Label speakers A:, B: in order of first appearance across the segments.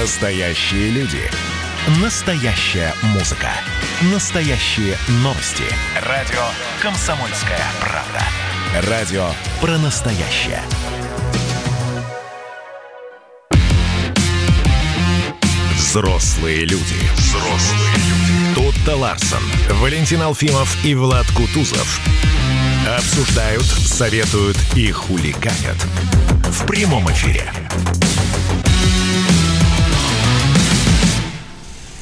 A: Настоящие люди. Настоящая музыка. Настоящие новости. Радио «Комсомольская правда». Радио про настоящее. Взрослые люди. Взрослые люди. Тут-то Ларсон, Валентин Алфимов и Влад Кутузов. Обсуждают, советуют и хулиганят. В прямом эфире.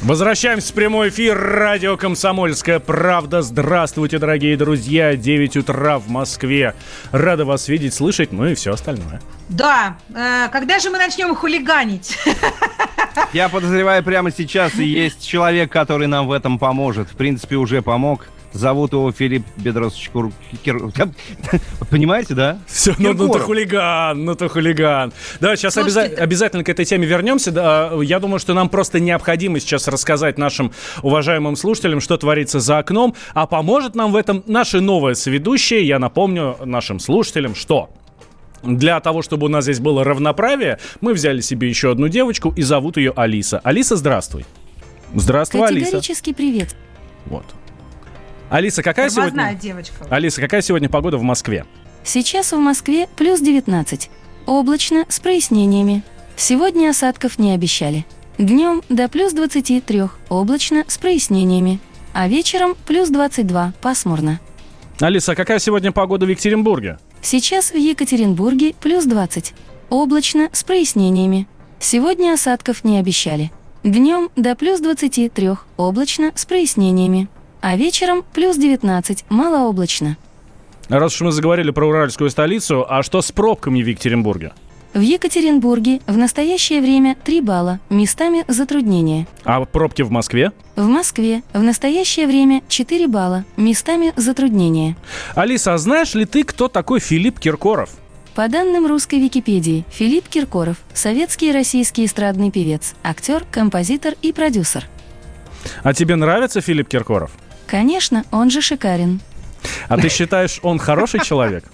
B: Возвращаемся в прямой эфир. Радио «Комсомольская правда». Здравствуйте, дорогие друзья. 9 утра в Москве. Рада вас видеть, слышать, ну и все остальное.
C: Да. Э, когда же мы начнем хулиганить?
D: Я подозреваю, прямо сейчас и есть человек, который нам в этом поможет. В принципе, уже помог. Зовут его Филипп Бедросович Кур... Кир... Понимаете, да?
B: Все, ну, ну ты хулиган, ну ты хулиган. Да, сейчас обяза- обязательно к этой теме вернемся. Да, я думаю, что нам просто необходимо сейчас рассказать нашим уважаемым слушателям, что творится за окном. А поможет нам в этом наша новая соведущая. Я напомню нашим слушателям, что для того, чтобы у нас здесь было равноправие, мы взяли себе еще одну девочку и зовут ее Алиса. Алиса, здравствуй. Здравствуй, Алиса.
E: Категорический привет.
B: Вот. Алиса, какая сегодня...
C: девочка.
B: Алиса, какая сегодня погода в Москве?
E: Сейчас в Москве плюс 19. Облачно, с прояснениями. Сегодня осадков не обещали. Днем до плюс 23, облачно, с прояснениями. А вечером плюс 22, пасмурно.
B: Алиса, а какая сегодня погода в Екатеринбурге?
E: Сейчас в Екатеринбурге плюс 20. Облачно, с прояснениями. Сегодня осадков не обещали. Днем до плюс 23, облачно, с прояснениями а вечером плюс 19, малооблачно.
B: Раз уж мы заговорили про уральскую столицу, а что с пробками в Екатеринбурге?
E: В Екатеринбурге в настоящее время 3 балла, местами затруднения.
B: А пробки в Москве?
E: В Москве в настоящее время 4 балла, местами затруднения.
B: Алиса, а знаешь ли ты, кто такой Филипп Киркоров?
E: По данным русской Википедии, Филипп Киркоров – советский и российский эстрадный певец, актер, композитор и продюсер.
B: А тебе нравится Филипп Киркоров?
E: Конечно, он же шикарен.
B: А ты считаешь, он хороший человек?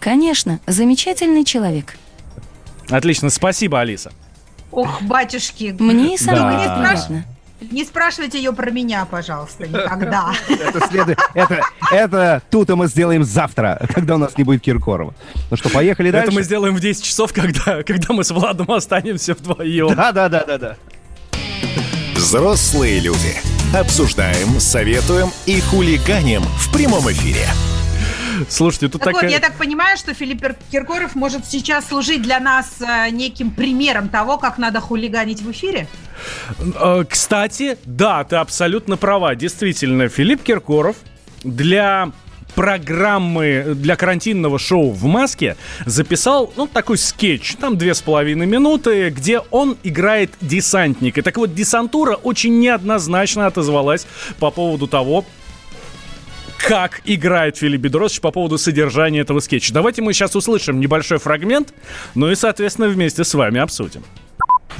E: Конечно, замечательный человек.
B: Отлично, спасибо, Алиса.
C: Ох, батюшки.
E: Мне и самой
C: да.
E: приятно.
C: Не спрашивайте ее про меня, пожалуйста, никогда.
D: Это, следует, это, это тут мы сделаем завтра, когда у нас не будет Киркорова. Ну что, поехали дальше?
B: Это мы сделаем в 10 часов, когда, когда мы с Владом останемся вдвоем.
D: Да, да, да, да, да.
A: Взрослые люди. Обсуждаем, советуем и хулиганим в прямом эфире.
B: Слушайте, тут
C: так
B: такая...
C: вот, я так понимаю, что Филипп Киркоров может сейчас служить для нас э, неким примером того, как надо хулиганить в эфире?
B: Э, кстати, да, ты абсолютно права. Действительно, Филипп Киркоров для программы для карантинного шоу в маске записал, ну, такой скетч, там две с половиной минуты, где он играет десантника. Так вот, десантура очень неоднозначно отозвалась по поводу того, как играет Филипп Бедросович по поводу содержания этого скетча. Давайте мы сейчас услышим небольшой фрагмент, ну и, соответственно, вместе с вами обсудим.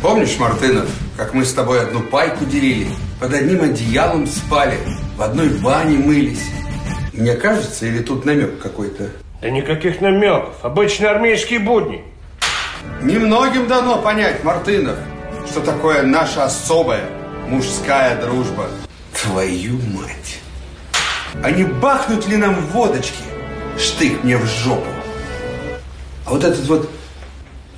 F: Помнишь, Мартынов, как мы с тобой одну пайку делили, под одним одеялом спали, в одной бане мылись? Мне кажется, или тут намек какой-то?
G: Да никаких намеков. Обычные армейские будни.
F: Немногим дано понять, Мартынов, что такое наша особая мужская дружба. Твою мать! А не бахнуть ли нам водочки? Штык мне в жопу. А вот этот вот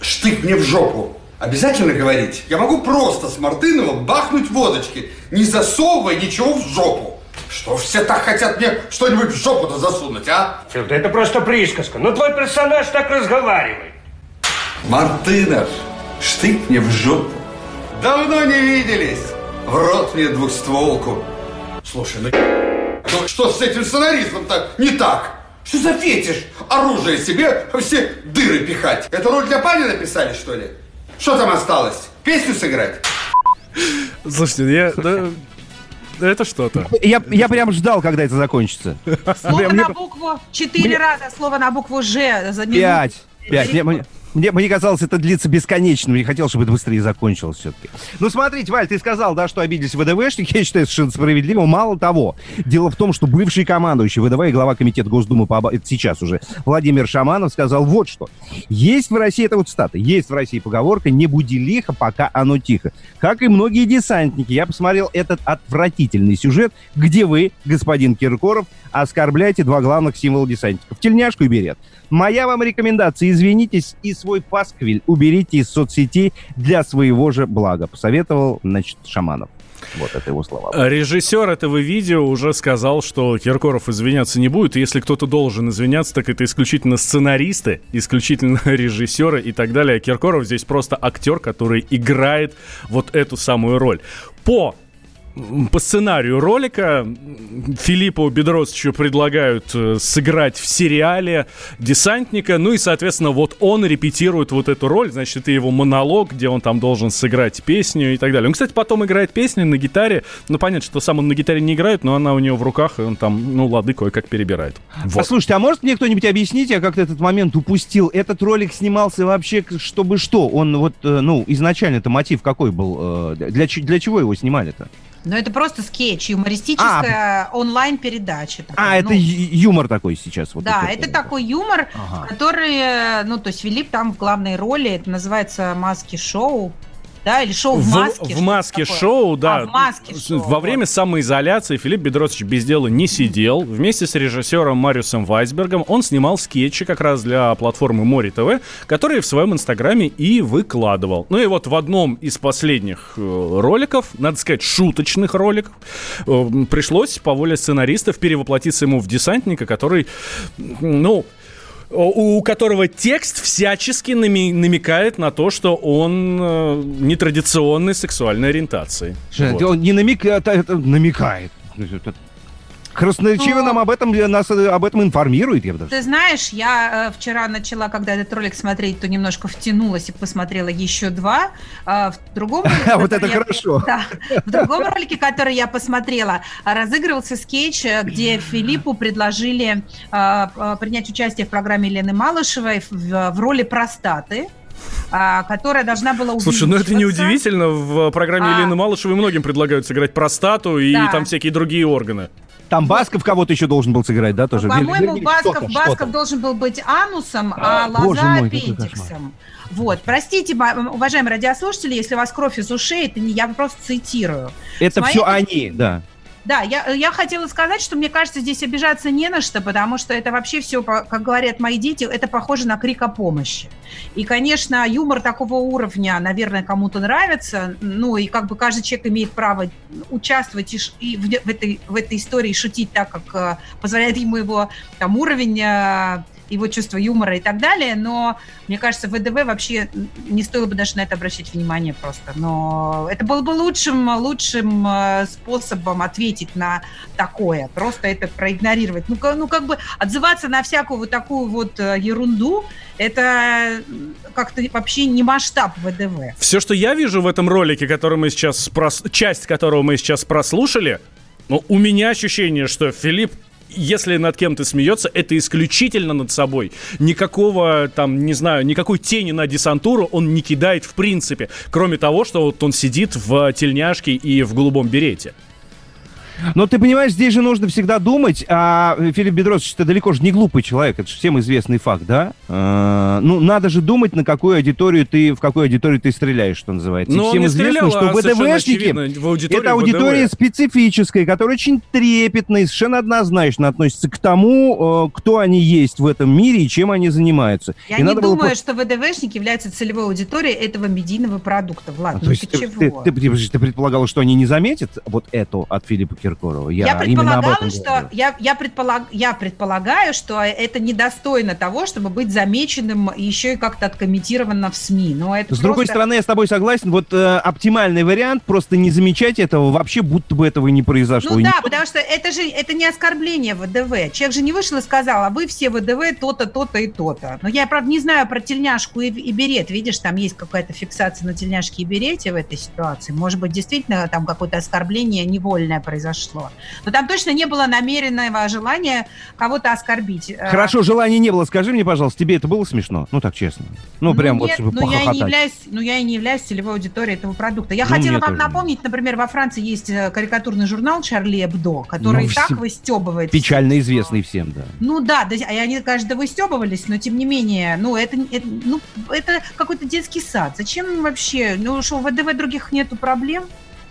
F: штык мне в жопу обязательно говорить? Я могу просто с Мартыновым бахнуть водочки, не засовывая ничего в жопу. Что все так хотят мне что-нибудь в жопу-то засунуть, а?
G: Фил, да это просто присказка. Ну твой персонаж так разговаривает.
F: Мартынов, штык мне в жопу. Давно не виделись. В рот мне двухстволку. Слушай, ну, ну что с этим сценаристом-то не так? Что за фетиш? Оружие себе все дыры пихать. Это роль для Пани написали, что ли? Что там осталось? Песню сыграть?
B: Слушайте, я... Да, это что-то.
D: Я, я прям ждал, когда это закончится.
C: Слово прям, на мне... букву четыре мне... раза, слово на букву Ж за минуту.
D: Пять. Пять. Мне, мне, Мне, мне казалось, это длится бесконечно. Мне хотелось, чтобы это быстрее закончилось все-таки. Ну, смотрите, Валь, ты сказал, да, что обиделись ВДВшники. Я считаю, совершенно справедливо. Мало того, дело в том, что бывший командующий ВДВ и глава комитета Госдумы по это сейчас уже Владимир Шаманов сказал вот что. Есть в России, это вот стата, есть в России поговорка «не буди лихо, пока оно тихо». Как и многие десантники, я посмотрел этот отвратительный сюжет, где вы, господин Киркоров, оскорбляете два главных символа десантников – тельняшку и берет. Моя вам рекомендация – извинитесь и свой пасквиль уберите из соцсетей для своего же блага, посоветовал, значит, Шаманов. Вот это его слова.
B: Режиссер этого видео уже сказал, что Киркоров извиняться не будет. Если кто-то должен извиняться, так это исключительно сценаристы, исключительно режиссеры и так далее. А Киркоров здесь просто актер, который играет вот эту самую роль. По по сценарию ролика Филиппу Бедросовичу предлагают э, сыграть в сериале десантника, ну и, соответственно, вот он репетирует вот эту роль, значит, это его монолог, где он там должен сыграть песню и так далее. Он, кстати, потом играет песню на гитаре, ну, понятно, что сам он на гитаре не играет, но она у него в руках, и он там, ну, лады кое-как перебирает.
D: Вот. Послушайте, а может мне кто-нибудь объяснить, я как-то этот момент упустил, этот ролик снимался вообще чтобы что? Он вот, э, ну, изначально-то мотив какой был? Э, для, для чего его снимали-то?
C: Ну, это просто скетч, юмористическая а, онлайн-передача.
D: Такая. А, ну, это юмор такой сейчас.
C: Вот да, это, это такой юмор, ага. который, ну, то есть Филипп там в главной роли, это называется «Маски-шоу», да, или шоу в маске.
B: В, в маске шоу, да. А, в маске шоу. Во время самоизоляции Филипп Бедросович без дела не сидел. Вместе с режиссером Мариусом Вайсбергом он снимал скетчи как раз для платформы more.tv, которые в своем инстаграме и выкладывал. Ну и вот в одном из последних э, роликов, надо сказать, шуточных роликов, э, пришлось по воле сценаристов перевоплотиться ему в десантника, который, ну, у которого текст всячески намекает на то, что он э, нетрадиционной сексуальной ориентации.
D: Вот. Он не это намекает. Красноречиво ну, нам об этом, нас э, об этом информирует, я
C: даже. Ты знаешь, я э, вчера начала, когда этот ролик смотреть, то немножко втянулась и посмотрела еще два. Э, в другом ролике,
D: Вот это хорошо.
C: в другом ролике, который я посмотрела, разыгрывался скетч, где Филиппу предложили принять участие в программе Лены Малышевой в роли простаты которая должна была
B: Слушай, ну это неудивительно. В программе а... Елены Малышевой многим предлагают сыграть простату и да. там всякие другие органы.
D: Там Басков кого-то еще должен был сыграть, да, тоже?
C: По-моему, Басков, Басков должен был быть анусом, а, а Лоза аппендиксом. Вот, простите, уважаемые радиослушатели, если у вас кровь из ушей, это не я просто цитирую.
D: Это все они, да.
C: Да, я, я хотела сказать, что мне кажется, здесь обижаться не на что, потому что это вообще все, как говорят мои дети, это похоже на крик о помощи. И, конечно, юмор такого уровня, наверное, кому-то нравится, ну и как бы каждый человек имеет право участвовать и, и в, в, этой, в этой истории шутить так, как э, позволяет ему его там уровень э, его чувство юмора и так далее, но мне кажется, ВДВ вообще не стоило бы даже на это обращать внимание просто. Но это было бы лучшим, лучшим э, способом ответить на такое, просто это проигнорировать. Ну, ну как бы отзываться на всякую вот такую вот э, ерунду, это как-то вообще не масштаб ВДВ.
B: Все, что я вижу в этом ролике, который мы сейчас прос... часть которого мы сейчас прослушали, ну, у меня ощущение, что Филипп если над кем-то смеется, это исключительно над собой. Никакого там, не знаю, никакой тени на десантуру он не кидает в принципе. Кроме того, что вот он сидит в тельняшке и в голубом берете.
D: Но ты понимаешь, здесь же нужно всегда думать, а Филипп Бедросович, ты далеко же не глупый человек, это же всем известный факт, да? А, ну, надо же думать, на какую аудиторию ты, в какую аудиторию ты стреляешь, что называется.
B: Но всем известно, что а ВДВшники
D: это аудитория ВДВ. специфическая, которая очень трепетно и совершенно однозначно относится к тому, э, кто они есть в этом мире и чем они занимаются.
C: Я и не думаю, было... что ВДВшник является целевой аудиторией этого медийного продукта. Влад, а, ну ты, ты чего? Ты,
D: ты, ты, ты предполагала, что они не заметят вот это от Филиппа Киркорова.
C: Я, я предполагала, что я, я, предполаг, я предполагаю, что это недостойно того, чтобы быть замеченным еще и как-то откомментировано в СМИ. Но это
D: с просто... другой стороны, я с тобой согласен. Вот э, оптимальный вариант просто не замечать этого вообще, будто бы этого не произошло.
C: Ну да,
D: не...
C: потому что это же это не оскорбление ВДВ. Человек же не вышел и сказал, а вы все ВДВ то-то, то-то и то-то. Но я, правда, не знаю про тельняшку и, и берет. Видишь, там есть какая-то фиксация на тельняшке и берете в этой ситуации. Может быть, действительно там какое-то оскорбление невольное произошло произошло. Но там точно не было намеренного желания кого-то оскорбить. Э,
D: Хорошо, желания не было. Скажи мне, пожалуйста, тебе это было смешно? Ну, так честно. Ну,
C: ну
D: прям
C: нет,
D: вот, чтобы
C: ну, я не являюсь, ну, я и не являюсь целевой аудиторией этого продукта. Я
D: Ну,
C: хотела вам
D: тоже.
C: напомнить, например, во Франции есть э, карикатурный журнал «Шарли Эбдо», который
D: Ну,
C: и так
D: все-
C: выстебывает.
D: Печально известный всем, да.
C: Ну да, да, и они, конечно, выстебывались, но тем не менее, ну это, это, ну, это какой-то детский сад. Зачем вообще? Ну что, в ВДВ других нету проблем?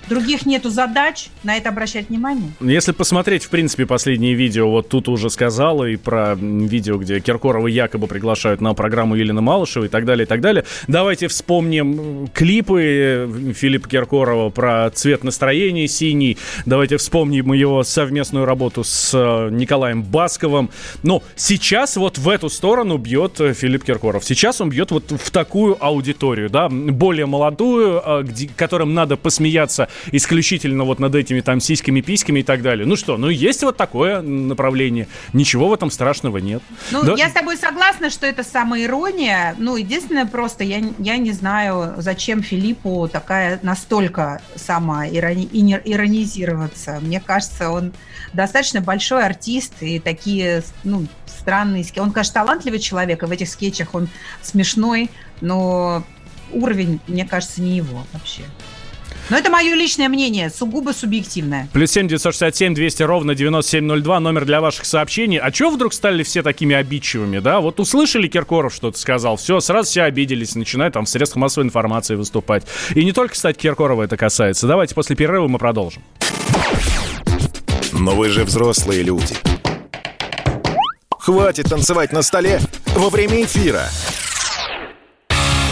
C: Других нету задач на это обращать внимание?
B: Если посмотреть, в принципе, последние видео, вот тут уже сказала, и про видео, где Киркорова якобы приглашают на программу Елены Малышевой и так далее, и так далее. Давайте вспомним клипы э, Филиппа Киркорова про цвет настроения синий. Давайте вспомним его совместную работу с э, Николаем Басковым. Но сейчас вот в эту сторону бьет э, Филипп Киркоров. Сейчас он бьет вот в такую аудиторию, да, более молодую, где- которым надо посмеяться исключительно вот над этими там сиськами, письками и так далее. Ну что, ну есть вот такое направление. Ничего в этом страшного нет.
C: Ну,
B: Да-
C: я с тобой согласна, что это самоирония. Ну, единственное, просто я, я не знаю, зачем Филиппу такая настолько самоиронизироваться. Мне кажется, он достаточно большой артист, и такие, ну, странные ски- Он, конечно, талантливый человек, и в этих скетчах он смешной, но уровень, мне кажется, не его вообще. Но это мое личное мнение, сугубо субъективное.
B: Плюс 7 967 200 ровно 9702, номер для ваших сообщений. А чего вдруг стали все такими обидчивыми, да? Вот услышали, Киркоров что-то сказал, все, сразу все обиделись, начинают там в средствах массовой информации выступать. И не только, кстати, Киркорова это касается. Давайте после перерыва мы продолжим.
A: Но вы же взрослые люди. Хватит танцевать на столе во время эфира.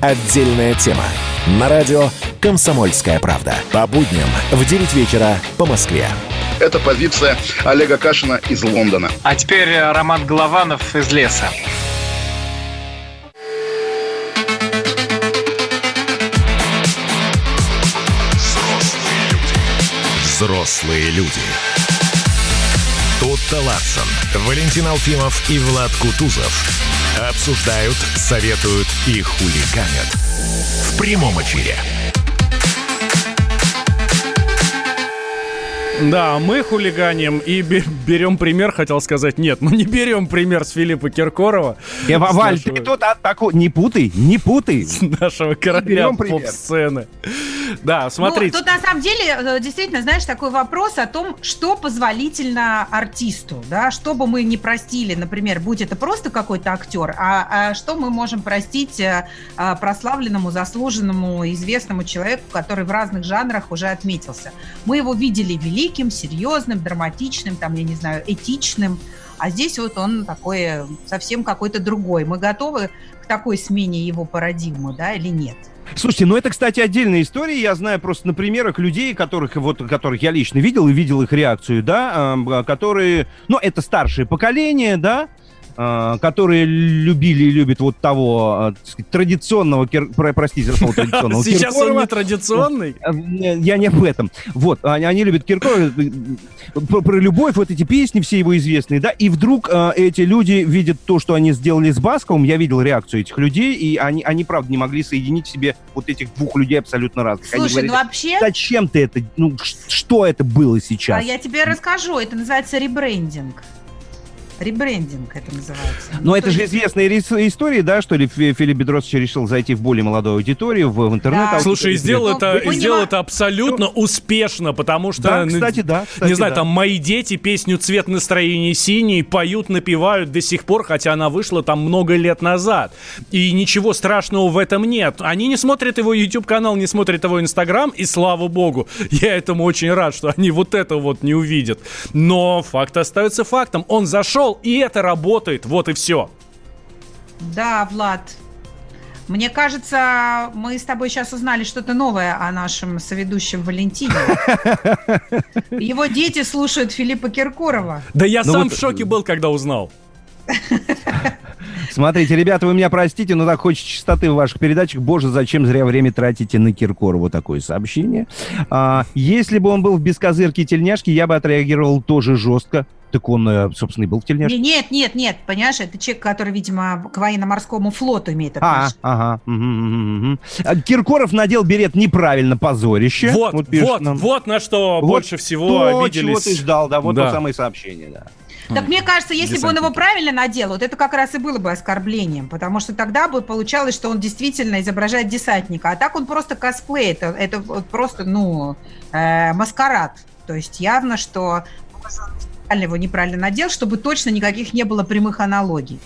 A: Отдельная тема. На радио «Комсомольская правда». По будням в 9 вечера по Москве.
H: Это позиция Олега Кашина из Лондона.
I: А теперь э, Роман Голованов из леса.
A: Взрослые люди. Тут Ларсон, Валентин Алфимов и Влад Кутузов обсуждают, советуют и хулиганят в прямом эфире.
B: Да, мы хулиганим и бе- берем пример, хотел сказать, нет, мы не берем пример с Филиппа Киркорова,
D: Я,
B: С
D: Валь,
B: нашего-
D: ты кто-то от такого... Не путай, не путай.
B: с нашего короля
D: Берем пример.
B: Да, смотрите.
C: Ну, тут на самом деле, э, действительно, знаешь, такой вопрос о том, что позволительно артисту, да, что бы мы не простили, например, будь это просто какой-то актер, а, а что мы можем простить э, а, прославленному, заслуженному, известному человеку, который в разных жанрах уже отметился. Мы его видели великим, серьезным, драматичным, там, я не знаю, этичным, а здесь вот он такой совсем какой-то другой. Мы готовы к такой смене его парадигмы, да, или нет?
D: Слушайте, ну это, кстати, отдельная история. Я знаю просто на примерах людей, которых, вот, которых я лично видел и видел их реакцию, да, а, которые, ну, это старшее поколение, да, которые любили и любят вот того а, так сказать, традиционного, Кир- про- простите за слово традиционного
B: Сейчас он
D: Киркорова.
B: не традиционный.
D: Э, Я не об этом. Вот, они, они любят Киркорова, э, про, про любовь, вот эти песни все его известные, да, и вдруг э, эти люди видят то, что они сделали с Басковым, я видел реакцию этих людей, и они, они правда, не могли соединить в себе вот этих двух людей абсолютно разных.
C: Слушай, ну
D: говорили,
C: вообще...
D: зачем ты это, ну, что это было
C: А
D: сейчас?
C: я тебе расскажу, это называется ребрендинг. Ребрендинг это называется.
D: Но
C: Ну,
D: это
C: то
D: же
C: есть-
D: известная рис- история, да, что ли, Фи- Филипп Бедросович решил зайти в более молодую аудиторию, в, в интернет.
C: Да.
B: Слушай, сделал
C: Ну,
B: это, и сделал это абсолютно успешно, потому что...
D: Да,
B: ну,
D: кстати, да. кстати,
B: не знаю,
D: да.
B: там мои дети песню «Цвет настроения синий» поют, напевают до сих пор, хотя она вышла там много лет назад. И ничего страшного в этом нет. Они не смотрят его YouTube-канал, не смотрят его Инстаграм, и слава богу, я этому очень рад, что они вот это вот не увидят. Но факт остается фактом. Он зашел, и это работает. Вот и все.
C: Да, Влад. Мне кажется, мы с тобой сейчас узнали что-то новое о нашем соведущем Валентине. Его дети слушают Филиппа Киркорова.
B: Да я
D: Ну
B: сам
D: вот-
B: в шоке был, когда узнал.
D: Смотрите, ребята, вы меня простите, но так хочется чистоты в ваших передачах. Боже, зачем зря время тратите на Киркорова такое сообщение? А, если бы он был в бескозырке и тельняшке, я бы отреагировал тоже жестко. Так он, э, собственно, и был в тельняшке.
C: Не- Нет, нет, нет, понимаешь, это человек, который, видимо, к военно-морскому флоту имеет
D: А,
C: отношение.
D: ага. А, Киркоров надел берет неправильно, позорище.
B: Вот, вот, вот,
D: нам.
B: на что
D: Вот
B: больше всего
D: То,
B: обиделись.
D: чего ты ждал, да, вот
B: Да.
D: то самое сообщение, да.
C: Так мне кажется, если бы он его правильно надел, вот это как раз и было бы оскорблением, потому что тогда бы получалось, что он действительно изображает десантника, а так он просто косплей, это, это вот просто, ну, э, маскарад. То есть явно, что он его неправильно надел, чтобы точно никаких не было прямых аналогий.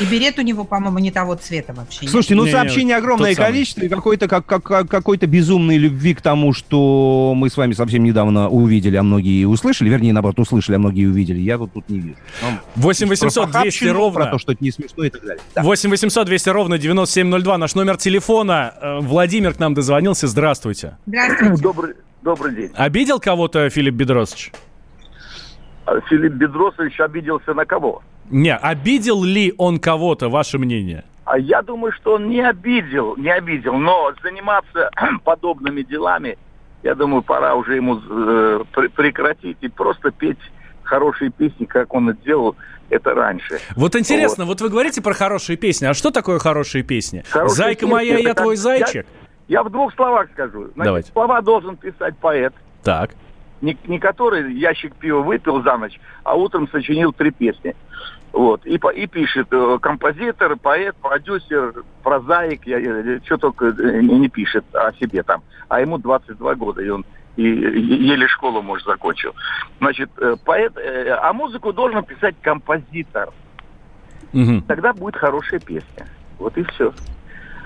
C: И берет у него, по-моему, не того цвета вообще.
D: Слушайте, ну
B: Не-не,
D: сообщений огромное
B: тот самый.
D: количество, и какой-то как, как- как- какой-то безумной любви к тому, что мы с вами совсем недавно увидели, а многие услышали, вернее, наоборот, услышали, а многие увидели. Я тут, тут не вижу. Ну,
B: 8 800
D: про
B: 200
D: похабщину,
B: ровно.
D: Про то, что это не смешно и так далее. Да.
B: 8 800 200 ровно 9702. Наш номер телефона. Э, Владимир к нам дозвонился. Здравствуйте.
C: Здравствуйте.
J: Добрый, добрый день.
B: Обидел кого-то Филипп Бедросович?
J: А Филипп Бедросович обиделся на кого?
B: Не, обидел ли он кого-то, ваше мнение?
J: А я думаю, что он не обидел, не обидел, но заниматься подобными делами, я думаю, пора уже ему э, пр- прекратить и просто петь хорошие песни, как он это делал это раньше.
B: Вот интересно, вот, вы говорите про хорошие песни. А что такое хорошие песни?
J: Хорошие
B: Зайка
J: песни
B: моя, я
J: как-
B: твой зайчик.
J: Я в двух словах скажу. Значит,
B: Давайте.
J: слова должен писать поэт,
B: Так.
J: Не, не который ящик пива выпил за ночь, а утром сочинил три песни. Вот. И, и пишет э, композитор, поэт, продюсер, прозаик, я, что только э, не, не пишет о себе там. А ему 22 года, и он и, еле школу, может, закончил. Значит, э, поэт, а музыку должен писать композитор.
B: Мгм.
J: Тогда будет хорошая песня. Вот и все.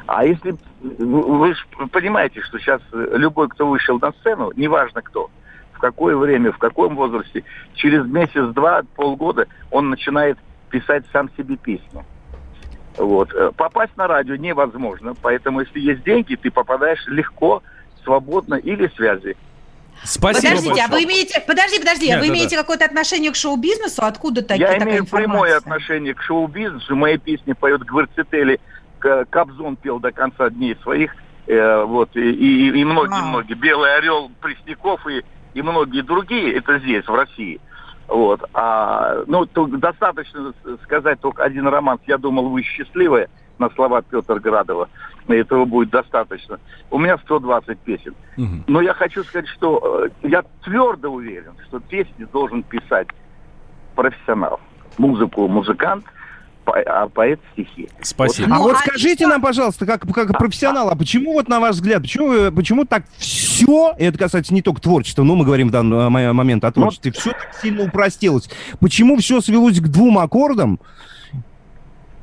J: А если вы вы ж понимаете, что сейчас любой, кто вышел на сцену, неважно кто, какое время, в каком возрасте, через месяц-два, полгода он начинает писать сам себе песни. Вот. Э, Попасть на радио невозможно, поэтому если есть деньги, ты попадаешь легко, свободно или связи.
B: Спасибо
C: Подождите, а
B: большое.
C: вы имеете, подожди, подожди, а
B: Нет,
C: вы
B: да,
C: имеете какое-то отношение к шоу-бизнесу? Откуда такие,
J: Я
C: такая
J: имею
C: информация?
J: прямое отношение к шоу-бизнесу. Мои песни поет Гварцетели. Кобзон пел до конца дней своих. Э, вот, и, и- и многие-многие. Белый орел Пресняков и, и многие другие. Это здесь, в России. Вот. А, ну, то достаточно сказать только один романс. Я думал, вы счастливая на слова Петра Градова. Этого будет достаточно. У меня 120 песен.
B: Мгм.
J: Но я хочу сказать, что э, я твердо уверен, что песни должен писать профессионал. Музыку музыкант, а поэт стихи.
B: Спасибо.
D: А
C: Ну,
D: вот
C: а
D: скажите нам, пожалуйста, как, как профессионал, а почему вот на ваш взгляд, почему, почему так все, и это касается не только творчества, но мы говорим в данный э, мо- момент о творчестве, все так сильно упростилось? Почему все свелось к двум аккордам?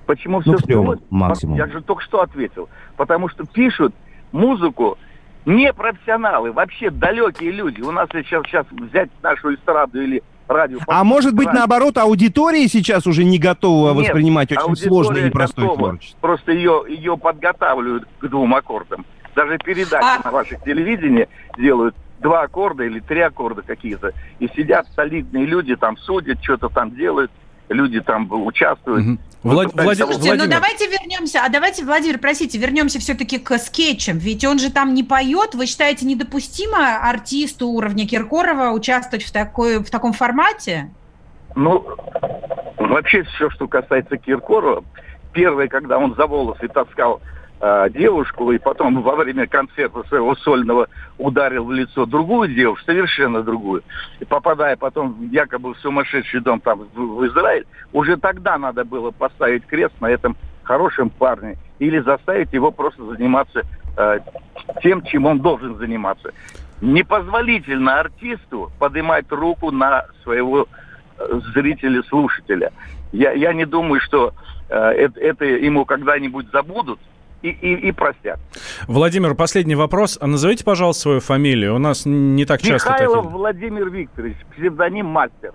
J: Почему
D: Ну,
J: все
D: трем
J: свелось?
D: максимум.
J: Я же только что ответил. Потому что пишут музыку не профессионалы, вообще далекие люди. У нас сейчас, сейчас взять нашу эстраду или радио.
D: А может быть,
J: радио.
D: наоборот, аудитория сейчас уже не готова
J: Нет,
D: воспринимать очень сложное и непростое
J: готова.
D: творчество?
J: Просто ее, ее подготавливают к двум аккордам. Даже передачи
C: А-
J: на ваших телевидении делают два аккорда или три аккорда какие-то. И сидят солидные люди, там судят, что-то там делают. Люди там участвуют.
B: Мгм. Влад-
J: того-
C: Слушайте, ну
B: Владимир.
C: давайте вернемся, а давайте, Владимир, простите, вернемся все-таки к скетчам, ведь он же там не поет, вы считаете недопустимо артисту уровня Киркорова участвовать в, такой, в таком формате?
J: Ну, вообще все, что касается Киркорова, первое, когда он за волосы таскал э, девушку, и потом во время концерта своего сольного ударил в лицо другую девушку, совершенно другую, и попадая потом якобы в сумасшедший дом там в, Израиль, уже тогда надо было поставить крест на этом хорошем парне или заставить его просто заниматься э, тем, чем он должен заниматься. Непозволительно артисту поднимать руку на своего э, зрителя, слушателя. Я, я не думаю, что э, это, это ему когда-нибудь забудут и, и, и простят.
B: Владимир, последний вопрос. А назовите, пожалуйста, свою фамилию. У нас не так часто
J: Михайлов
B: такие.
J: Владимир Викторович, псевдоним мастер.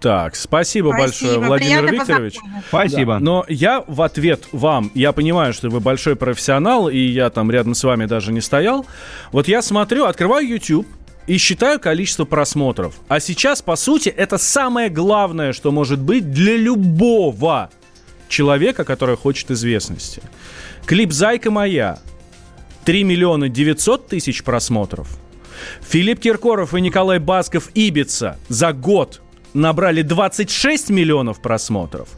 B: Так, спасибо,
C: Спасибо,
B: большое, Владимир
C: приятно
B: Викторович.
D: Спасибо.
B: Да, Но я в ответ вам, я понимаю, что вы большой профессионал, и я там рядом с вами даже не стоял. Вот я смотрю, открываю YouTube и считаю количество просмотров. А сейчас, по сути, это самое главное, что может быть для любого человека, который хочет известности. Клип «Зайка моя» 3 миллиона 900 тысяч просмотров. Филипп Киркоров и Николай Басков «Ибица» за год набрали 26 миллионов просмотров.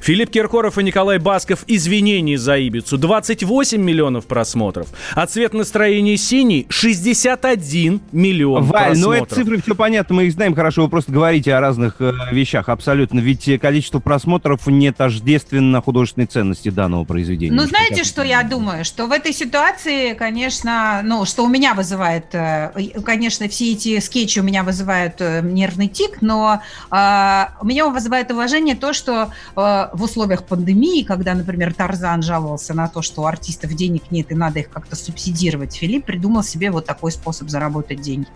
B: Филипп Киркоров и Николай Басков «Извинений за Ибицу» 28 миллионов просмотров. А «Цвет настроения синий» 61 миллион
D: Валь,
B: просмотров.
D: ну это цифры все понятно, мы их знаем хорошо, вы просто говорите о разных э, вещах, абсолютно. Ведь э, количество просмотров не тождественно художественной ценности данного произведения.
C: Ну, знаете,
D: как-
C: что я думаю? Что в этой ситуации, конечно, ну, что у меня вызывает, э, конечно, все эти скетчи у меня вызывают э, нервный тик, но у меня вызывает уважение то, что э, в условиях пандемии, когда, например, Тарзан жаловался на то, что у артистов денег нет и надо их как-то субсидировать, Филипп придумал себе вот такой способ заработать деньги.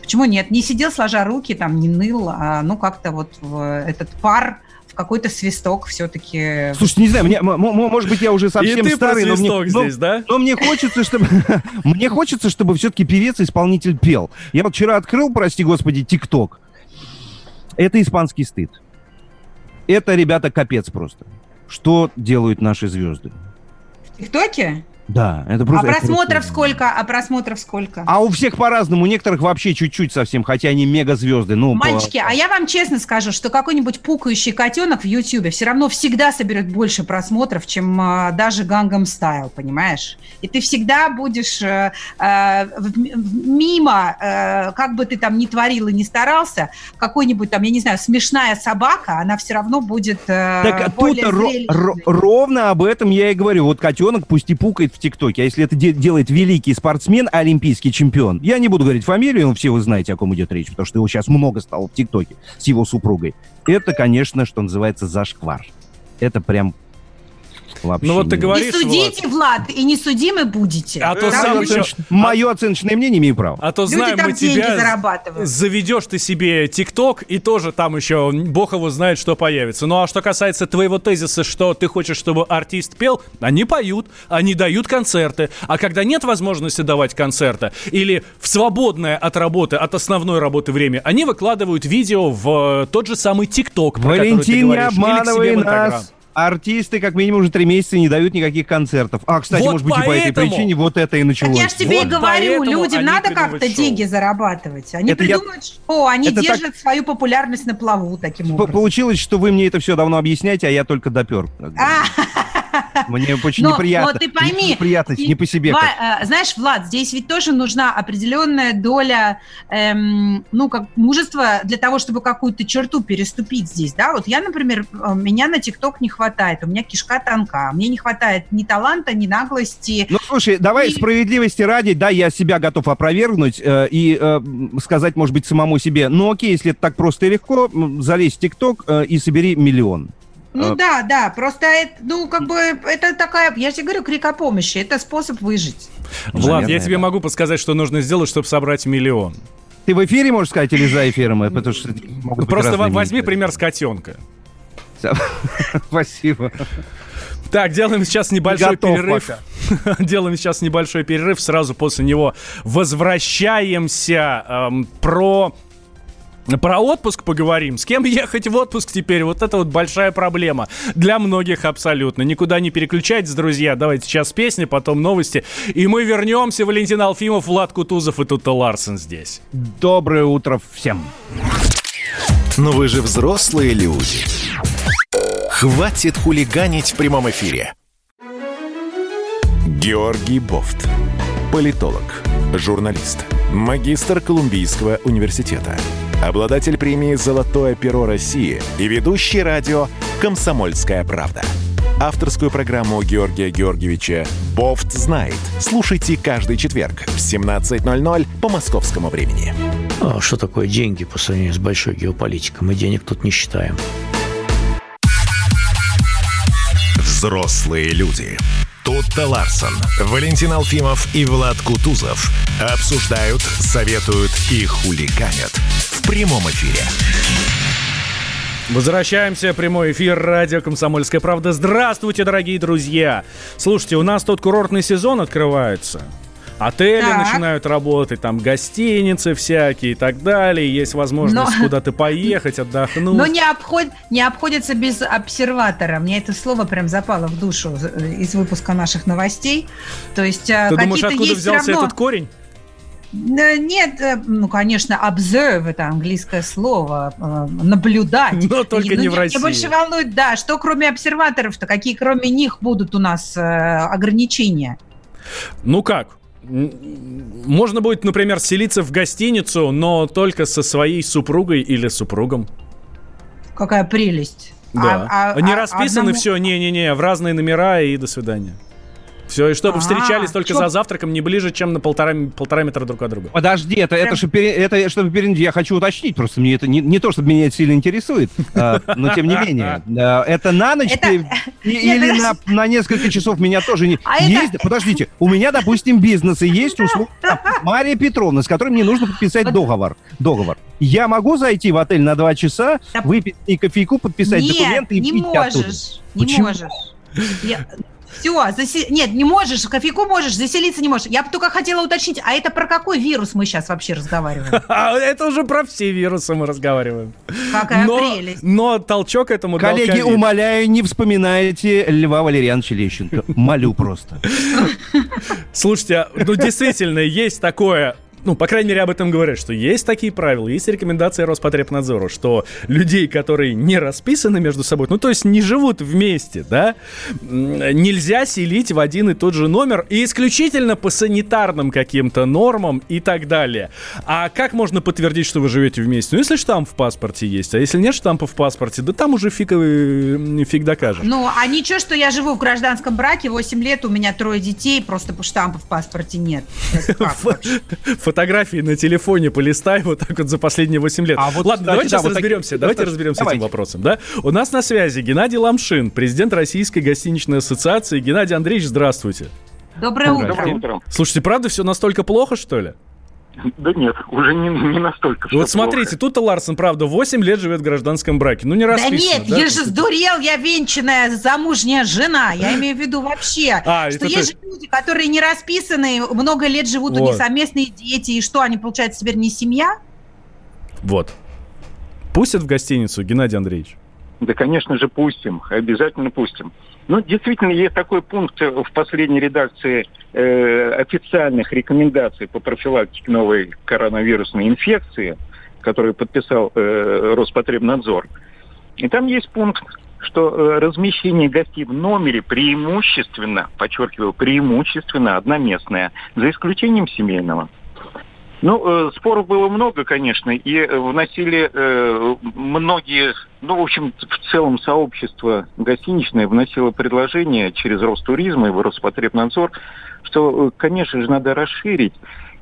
C: Почему нет? Не сидел сложа руки, там, не ныл, а ну как-то вот в этот пар в какой-то свисток все-таки
D: Слушайте, не знаю, мне, м- м- может быть, я уже совсем
B: И ты про
D: старый, но мне,
B: свисток
D: но-
B: здесь, да?
D: но мне хочется, чтобы мне хочется, чтобы все-таки певец-исполнитель пел. Я вот вчера открыл, прости господи, ТикТок. Это испанский стыд. Это, ребята, капец просто. Что делают наши звезды?
C: в ТикТоке?
D: Да, это
C: А
D: просто... это
C: просмотров сколько? А просмотров сколько?
D: А у всех по-разному, у некоторых вообще чуть-чуть совсем, хотя они мега звезды. Ну, по-
C: Мальчики, а я вам честно скажу, что какой-нибудь пукающий котенок в Ютьюбе все равно всегда соберет больше просмотров, чем а, даже Гангам Стайл, понимаешь? И ты всегда будешь в- в- мимо, э, как бы ты там ни творил и не старался, какой-нибудь там, я не знаю, смешная собака, она все равно будет
D: Так а
C: более
D: тут ро-
C: зрелищной.
D: ро- ровно об этом я и говорю. Вот котенок пусть и пукает в ТикТоке, а если это де- делает великий спортсмен, олимпийский чемпион, я не буду говорить фамилию, но все вы знаете, о ком идет речь, потому что его сейчас много стало в ТикТоке с его супругой. Это, конечно, что называется зашквар. Это прям вообще...
B: Ну вот ты
D: не-
B: говоришь,
C: Не судите, Влад, и не судимы будете.
B: А то
C: Да,
B: сам еще-
D: Мое оценочное мнение имею право.
B: А то
C: Люди
B: знаем мы тебя. Заведешь ты себе ТикТок, и тоже там еще бог его знает, что появится. Ну а что касается твоего тезиса, что ты хочешь, чтобы артист пел, они поют, они дают концерты. А когда нет возможности давать концерта, или в свободное от работы, от основной работы время, они выкладывают видео в э, тот же самый ТикТок, про который ты
D: Валентин, не
B: говоришь, или к себе
D: обманывай
B: в Инстаграм.
D: нас. Артисты как минимум уже три месяца не дают никаких концертов. А, кстати,
B: Вот
D: может быть, и по этой
B: поэтому-
D: причине вот это и
C: Так
D: началось.
C: я же тебе
B: Вот
C: и говорю,
B: поэтому
C: людям надо как-то
B: шоу.
C: деньги зарабатывать. Они
D: Это я-
C: придумают, что они
D: Это так-
C: держат свою популярность на плаву таким
D: П-
C: образом.
D: Получилось, что вы мне это все давно объясняете, а я только допер.
C: А,
D: Мне очень
C: Но-
D: неприятно.
C: но ты пойми,
D: Неприятность,
C: и-
D: не по себе.
C: Ва- э, знаешь, Влад, здесь ведь тоже нужна определенная доля, эм, ну, как мужества для того, чтобы какую-то черту переступить здесь, да? Вот я, например, э, меня на ТикТок не хватает, у меня кишка тонка, мне не хватает ни таланта, ни наглости.
D: Ну, слушай, давай
C: И-
D: справедливости ради, да, я себя готов опровергнуть э, и э, сказать, может быть, самому себе, ну, окей, если это так просто и легко, залезь в ТикТок э, и собери миллион.
C: Ну
D: А-
C: да, да, просто, это, ну, как бы, это такая, я же тебе говорю, крик о помощи, это способ выжить.
B: Влад,
D: Наверное,
B: я тебе
D: да.
B: могу подсказать, что нужно сделать, чтобы собрать миллион.
D: Ты в эфире можешь сказать или за эфиром? Потому что могут
B: Просто возьми
D: мнения.
B: пример с котенка.
D: Спасибо.
B: Так, делаем сейчас небольшой
D: готов
B: перерыв. делаем сейчас небольшой перерыв. Сразу после него возвращаемся эм, про про отпуск поговорим. С кем ехать в отпуск теперь? Вот это вот большая проблема. Для многих абсолютно. Никуда не переключайтесь, друзья. Давайте сейчас песни, потом новости. И мы вернемся. Валентин Алфимов, Влад Кутузов и Тута Ларсен здесь.
D: Доброе утро всем.
A: Но вы же взрослые люди. Хватит хулиганить в прямом эфире. Георгий Бофт. Политолог, журналист, магистр Колумбийского университета, обладатель премии «Золотое перо России» и ведущий радио «Комсомольская правда». Авторскую программу Георгия Георгиевича «Бофт знает». Слушайте каждый четверг в 17.00 по московскому времени.
K: А что такое деньги по сравнению с большой геополитикой? Мы денег тут не считаем.
A: Взрослые люди. Тутта Ларсон, Валентин Алфимов и Влад Кутузов обсуждают, советуют и хулиганят в прямом эфире.
B: Возвращаемся. Прямой эфир радио «Комсомольская правда». Здравствуйте, дорогие друзья. Слушайте, у нас тут курортный сезон открывается. Отели
C: Так.
B: начинают работать, там гостиницы всякие и так далее. Есть возможность
C: Но-
B: куда-то поехать, отдохнуть.
C: Но не, обход, не обходится без обсерватора. Мне это слово прям запало в душу э, из выпуска наших новостей. То есть э,
B: Ты думаешь, откуда
C: есть
B: взялся
C: равно...
B: этот корень?
C: Э, Нет, э, ну, конечно, observe это английское слово, э, наблюдать.
B: Но только
C: ну,
B: не в
C: меня
B: России.
C: больше волнует, да, что кроме обсерваторов-то, какие кроме них будут у нас ограничения?
B: Ну как? Можно будет, например, селиться в гостиницу, но только со своей супругой или супругом.
C: Какая прелесть.
B: Да.
C: А- а-
B: Не
C: а-
B: расписаны
C: одному-
B: все, не-не-не, в разные номера и до свидания. Все, и чтобы
C: А,
B: встречались только
C: чё-
B: за завтраком не ближе, чем на полтора, полтора метра друг от друга.
D: Подожди, это, это, же пере- это чтобы пере- я хочу уточнить, просто мне это не, не то, чтобы меня это сильно интересует, а, но тем не менее. Это на ночь или на, несколько часов меня тоже не...
C: А это-
D: Есть, подождите, у меня, допустим, бизнес, и есть услуга Мария Петровна, с которой мне нужно подписать договор. Договор. Я могу зайти в отель на два часа,
C: Да-
D: выпить и кофейку, подписать
C: Нет,
D: документы и
C: не
D: пить оттуда?
C: можешь. Не можешь. Все, нет, не можешь, кофейку можешь, заселиться не можешь. Я бы только хотела уточнить, а это про какой вирус мы сейчас вообще разговариваем?
B: А это уже про все вирусы мы разговариваем.
C: Какая
B: но,
C: прелесть.
B: но толчок этому
D: Коллеги, умоляю, не вспоминайте Льва Валерьяновича Лещенко. Молю просто.
B: Слушайте, а, ну действительно, есть такое ну, по крайней мере, об этом говорят, что есть такие правила, есть рекомендации Роспотребнадзора, что людей, которые не расписаны между собой, ну, то есть не живут вместе, да, нельзя селить в один и тот же номер, и исключительно по санитарным каким-то нормам и так далее. А как можно подтвердить, что вы живете вместе? Ну, если штамп в паспорте есть, а если нет штампа в паспорте, да там уже фиг, фиг докажешь.
C: Ну, а ничего, что я живу в гражданском браке, 8 лет, у меня трое детей, просто штампа в паспорте нет. Как вообще?
B: Фотографии на телефоне полистай вот так вот за последние 8 лет.
D: А вот,
B: Ладно,
D: кстати,
B: давайте
D: да,
B: сейчас
D: вот
B: разберемся. Давайте
D: достаточно.
B: разберемся с
D: Давайте.
B: этим вопросом, да? У нас на связи Геннадий Ламшин, президент Российской гостиничной ассоциации. Геннадий Андреевич, здравствуйте.
C: Доброе утро.
L: Доброе утро.
B: Слушайте, правда все настолько плохо, что ли?
L: Да нет, уже не, не настолько.
B: Вот
L: всё
B: смотрите, тут-то Ларсон, правда, 8 лет живет в гражданском браке. Ну, не
C: Да
B: расписано.
C: нет, я же сдурел, я венчанная замужняя жена. Я имею в виду вообще,
B: А,
C: что есть же люди, которые не расписаны, много лет живут, у
B: Вот.
C: них совместные дети, и что, они, получается, теперь не семья?
B: Вот. Пустят в гостиницу, Геннадий Андреевич?
L: Да, конечно же, пустим, обязательно пустим. Ну, действительно, есть такой пункт в последней редакции э, официальных рекомендаций по профилактике новой коронавирусной инфекции, который подписал э, Роспотребнадзор. И там есть пункт, что э, размещение гостей в номере преимущественно, подчеркиваю, преимущественно одноместное, за исключением семейного. Ну, э, споров было много, конечно, и э, вносили э, многие, ну, в общем, в целом сообщество гостиничное вносило предложение через Ростуризм и Роспотребнадзор, что, э, конечно же, надо расширить.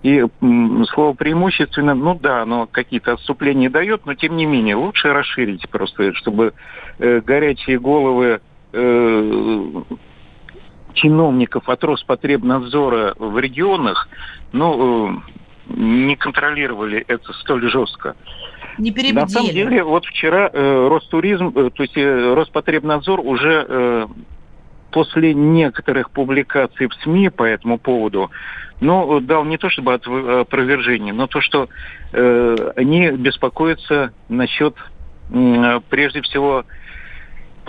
L: И м, слово преимущественно, ну да, оно какие-то отступления дает, но тем не менее лучше расширить просто, чтобы э, горячие головы э, чиновников от Роспотребнадзора в регионах, ну, э, не контролировали это столь жестко.
C: Не
L: На самом
C: перебдели.
L: деле, вот вчера э, Ростуризм, э, то есть э, Роспотребнадзор уже э, после некоторых публикаций в СМИ по этому поводу, ну, дал не то чтобы опровержение, но то, что э, они беспокоятся насчет, м, прежде всего,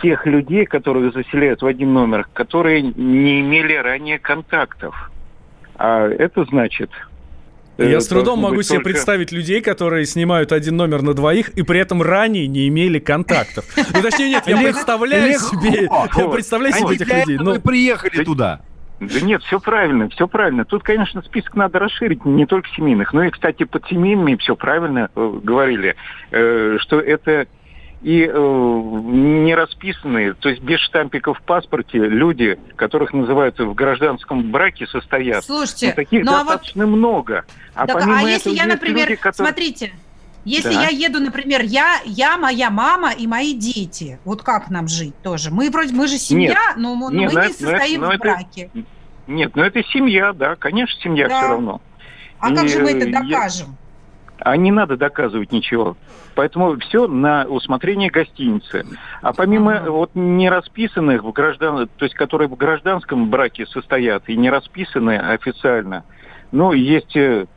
L: тех людей, которых заселяют в один номер, которые не имели ранее контактов. А это значит... э,
B: Я с трудом могу себе
L: только-
B: представить людей, которые снимают один номер на двоих и при этом ранее не имели контактов. Ну, точнее, нет, я представляю
D: легко.
B: себе, я представляю себе этих людей.
D: этого
B: Ну,
D: приехали туда.
L: Да нет, все правильно, все правильно. Тут, конечно, список надо расширить, не только семейных. Ну и, кстати, под семейными все правильно э, говорили, э, что это и э, не расписанные, то есть без штампиков в паспорте люди, которых называют в гражданском браке состоят.
C: Слушайте,
L: Ну, таких
C: ну а вот
L: достаточно много. А,
C: Так, а если
L: этого
C: я, например,
L: люди, которые-
C: смотрите, если
L: Да.
C: я еду, например, я, я, моя мама и мои дети, вот как нам жить тоже? Мы вроде, мы же семья,
L: Нет.
C: но, мы- но
L: Нет,
C: мы
L: ну
C: не
L: это- это-
C: состоим
L: ну
C: в
L: это-
C: браке.
L: Нет, ну это семья, да, конечно, семья
C: Да.
L: все равно.
C: А как
L: И,
C: же мы это
L: э, я-
C: докажем?
L: А не надо доказывать ничего. Поэтому все на усмотрение гостиницы. А помимо вот не расписанных в граждан, то есть которые в гражданском браке состоят и не расписанные официально, ну, есть э,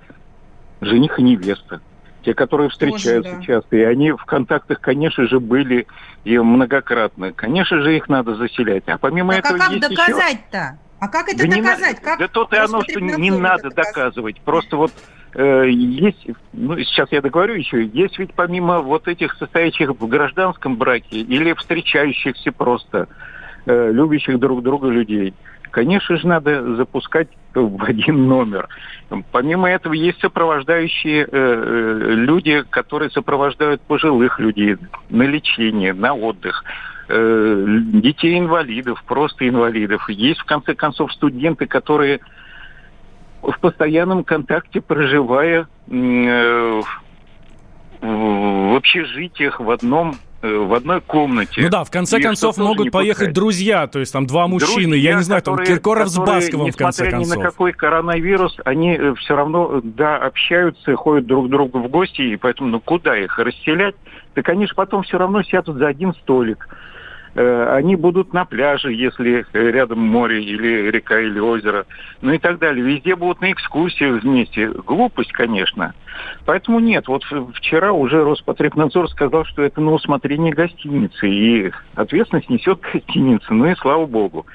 L: жених и невеста. Те, которые встречаются
C: да.
L: часто. И они в контактах, конечно же, были и многократно. Конечно же, их надо заселять. А помимо
C: а
L: этого
C: как
L: есть еще...
C: доказать-то? А как это
L: Да
C: доказать? Как
L: да то-то и оно, что не надо доказывать. Просто вот э, есть, ну сейчас я договорю еще, есть ведь помимо вот этих состоящих в гражданском браке или встречающихся просто, э, любящих друг друга людей, конечно же, надо запускать в один номер. Помимо этого есть сопровождающие э, э, люди, которые сопровождают пожилых людей на лечение, на отдых э, детей-инвалидов, просто инвалидов. Есть, в конце концов, студенты, которые в постоянном контакте, проживая э, в общежитиях в одном в одной комнате.
B: Ну да, в конце
L: Их
B: концов могут поехать
L: пускать?
B: друзья, то есть там два мужчины, я
L: Друзья,
B: не знаю, там
L: которые-
B: Киркоров с
L: которые,
B: Басковым в конце
L: несмотря ни
B: концов.
L: на какой коронавирус, они все равно, да, общаются, ходят друг к другу в гости, и поэтому, ну, куда их расселять? Так они же потом все равно сядут за один столик. Э, Они будут на пляже, если э, рядом море или река или озеро, ну и так далее. Везде будут на экскурсии вместе. Глупость, конечно. Поэтому нет. Вот вчера уже Роспотребнадзор сказал, что это на усмотрение гостиницы, и ответственность несет гостиница. Ну и слава богу.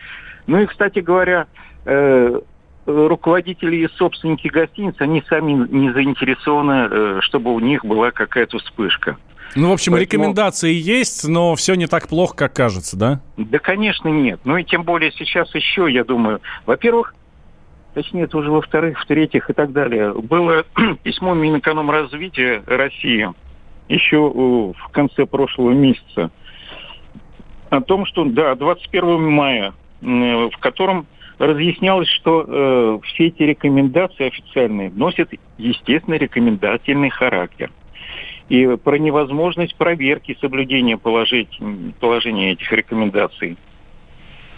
L: Ну и, кстати говоря, э, руководители и собственники гостиниц, они сами не заинтересованы, чтобы у них была какая-то вспышка.
B: Ну, в общем,
L: Поэтому-
B: рекомендации есть, но все не так плохо, как кажется, да?
L: Да, конечно, нет. Ну и тем более сейчас еще, я думаю, во-первых, точнее, это уже во-вторых, в-третьих и так далее, было письмо Минэкономразвития России еще в конце прошлого месяца о том, что, да, 21 мая, в котором разъяснялось, что э, все эти рекомендации официальные носят, естественно, рекомендательный характер. И про невозможность проверки соблюдения положения этих рекомендаций.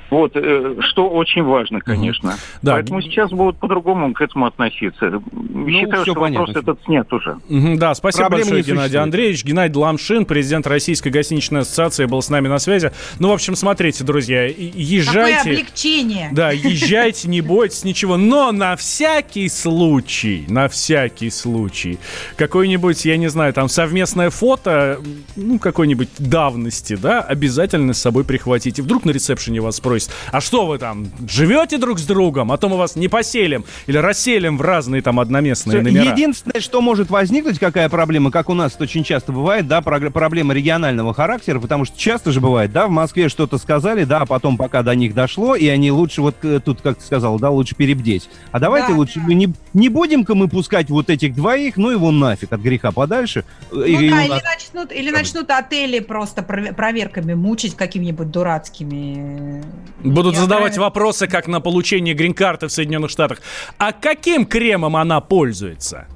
L: Вот, э, что очень важно, конечно.
B: Да.
L: Поэтому сейчас будут по-другому к этому относиться. Считаю,
D: всё
L: что
D: понятно.
L: вопрос этот снят уже.
B: Мгм, Да, спасибо
D: Проблемы
B: большое, Геннадий
D: существует.
B: Андреевич. Геннадий Ламшин, президент Российской гостиничной ассоциации, был с нами на связи. Ну, в общем, смотрите, друзья, и-
C: Какое
B: езжайте.
C: облегчение.
B: Да, езжайте, не бойтесь ничего. Но на всякий случай, на всякий случай, какое-нибудь, я не знаю, там совместное фото, ну, какой-нибудь давности, да, обязательно с собой прихватите. Вдруг на ресепшене вас спросят, а что вы там, живете друг с другом, а то мы вас не поселим или расселим в разные там одноместные номера.
D: Единственное, что может возникнуть, какая проблема, как у нас это очень часто бывает, да, проблема регионального характера, потому что часто же бывает, да, в Москве что-то сказали, да, а потом пока до них дошло, и они лучше, вот э, тут, как ты сказал, да, лучше перебдеть. А давайте
C: Да,
D: лучше мы не, не будем-ка мы пускать вот этих двоих, ну его нафиг, от греха подальше.
C: Ну
D: И- и
C: да,
D: у
C: или
D: нас-
C: начнут, или начнут отели просто прове- проверками мучить какими-нибудь дурацкими.
B: Будут
C: Я
B: задавать
C: правильно-
B: вопросы, как на получение грин-карты в Соединенных Штатах. А каким кремом она пользуется?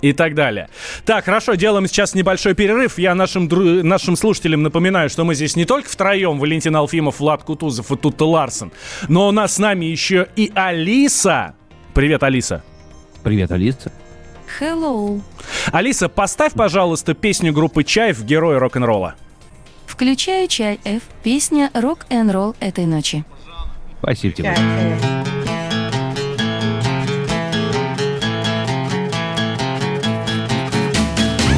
B: И так далее. Так, хорошо, делаем сейчас небольшой перерыв. Я нашим, дру- нашим слушателям напоминаю, что мы здесь не только втроем, Валентин Алфимов, Влад Кутузов и Тутта Ларсен, но у нас с нами еще и Алиса. Привет, Алиса.
D: Привет, Алиса.
E: Hello.
B: Алиса, поставь, пожалуйста, песню группы «Чайф» «Герой рок-н-ролла».
E: Включаю чай F, песня рок-н-ролл этой ночи.
D: Спасибо тебе.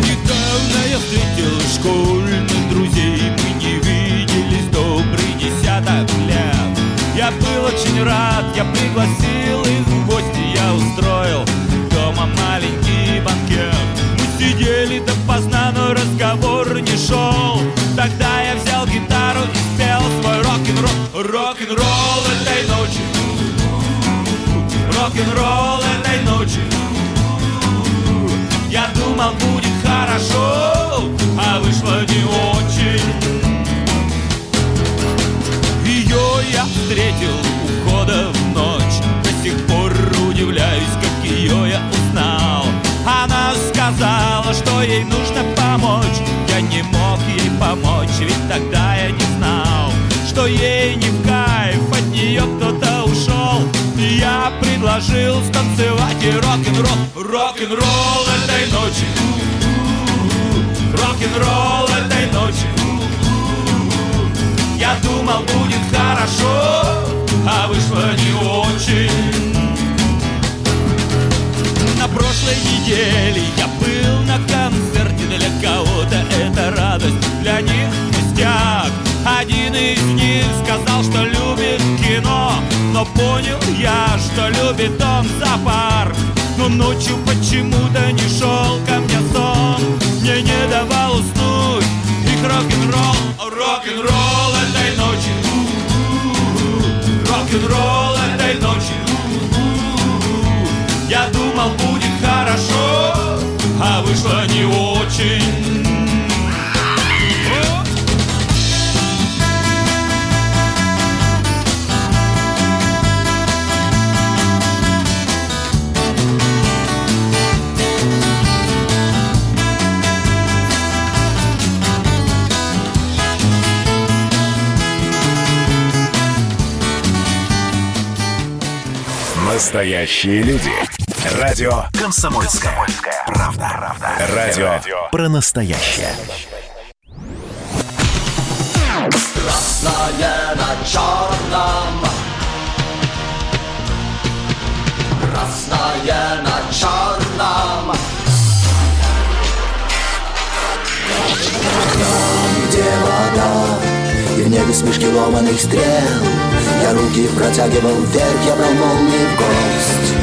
M: Недавно я встретил школьных друзей Мы не виделись добрый десяток лет Я был очень рад, я пригласил их в гости Я устроил дома маленький банкет Мы сидели допоздна, но разговор не шел рок-н-ролл этой ночи Рок-н-ролл этой ночи я думал, будет хорошо, а вышло не очень. Ее я встретил у входа в ночь. До сих пор удивляюсь, как ее я узнал. Она сказала, что ей нужно помочь. Я не мог ей помочь, ведь тогда что ей не в кайф, от нее кто-то ушел. Я предложил станцевать и рок-н-ролл. Рок-н-ролл этой ночи. Рок-н-ролл этой ночи. Я думал будет хорошо, а вышло не очень. На прошлой неделе я был на концерте. Для кого-то это радость, для них Один из них сказал, что любит кино Но понял я, что любит он зоопарк Но ночью почему-то не шел ко мне сон. Мне не давал уснуть. Их рок-н-ролл Рок-н-ролл этой ночи. Рок-н-ролл этой ночи. Я думал будет хорошо, а вышло не очень
A: Настоящие люди. Радио «Комсомольская, правда». Радио про настоящее.
N: Красное на черном Красное на черном Там, где вода И в небе смешки ломаных стрел Я руки протягивал вверх Я брал молнии в гость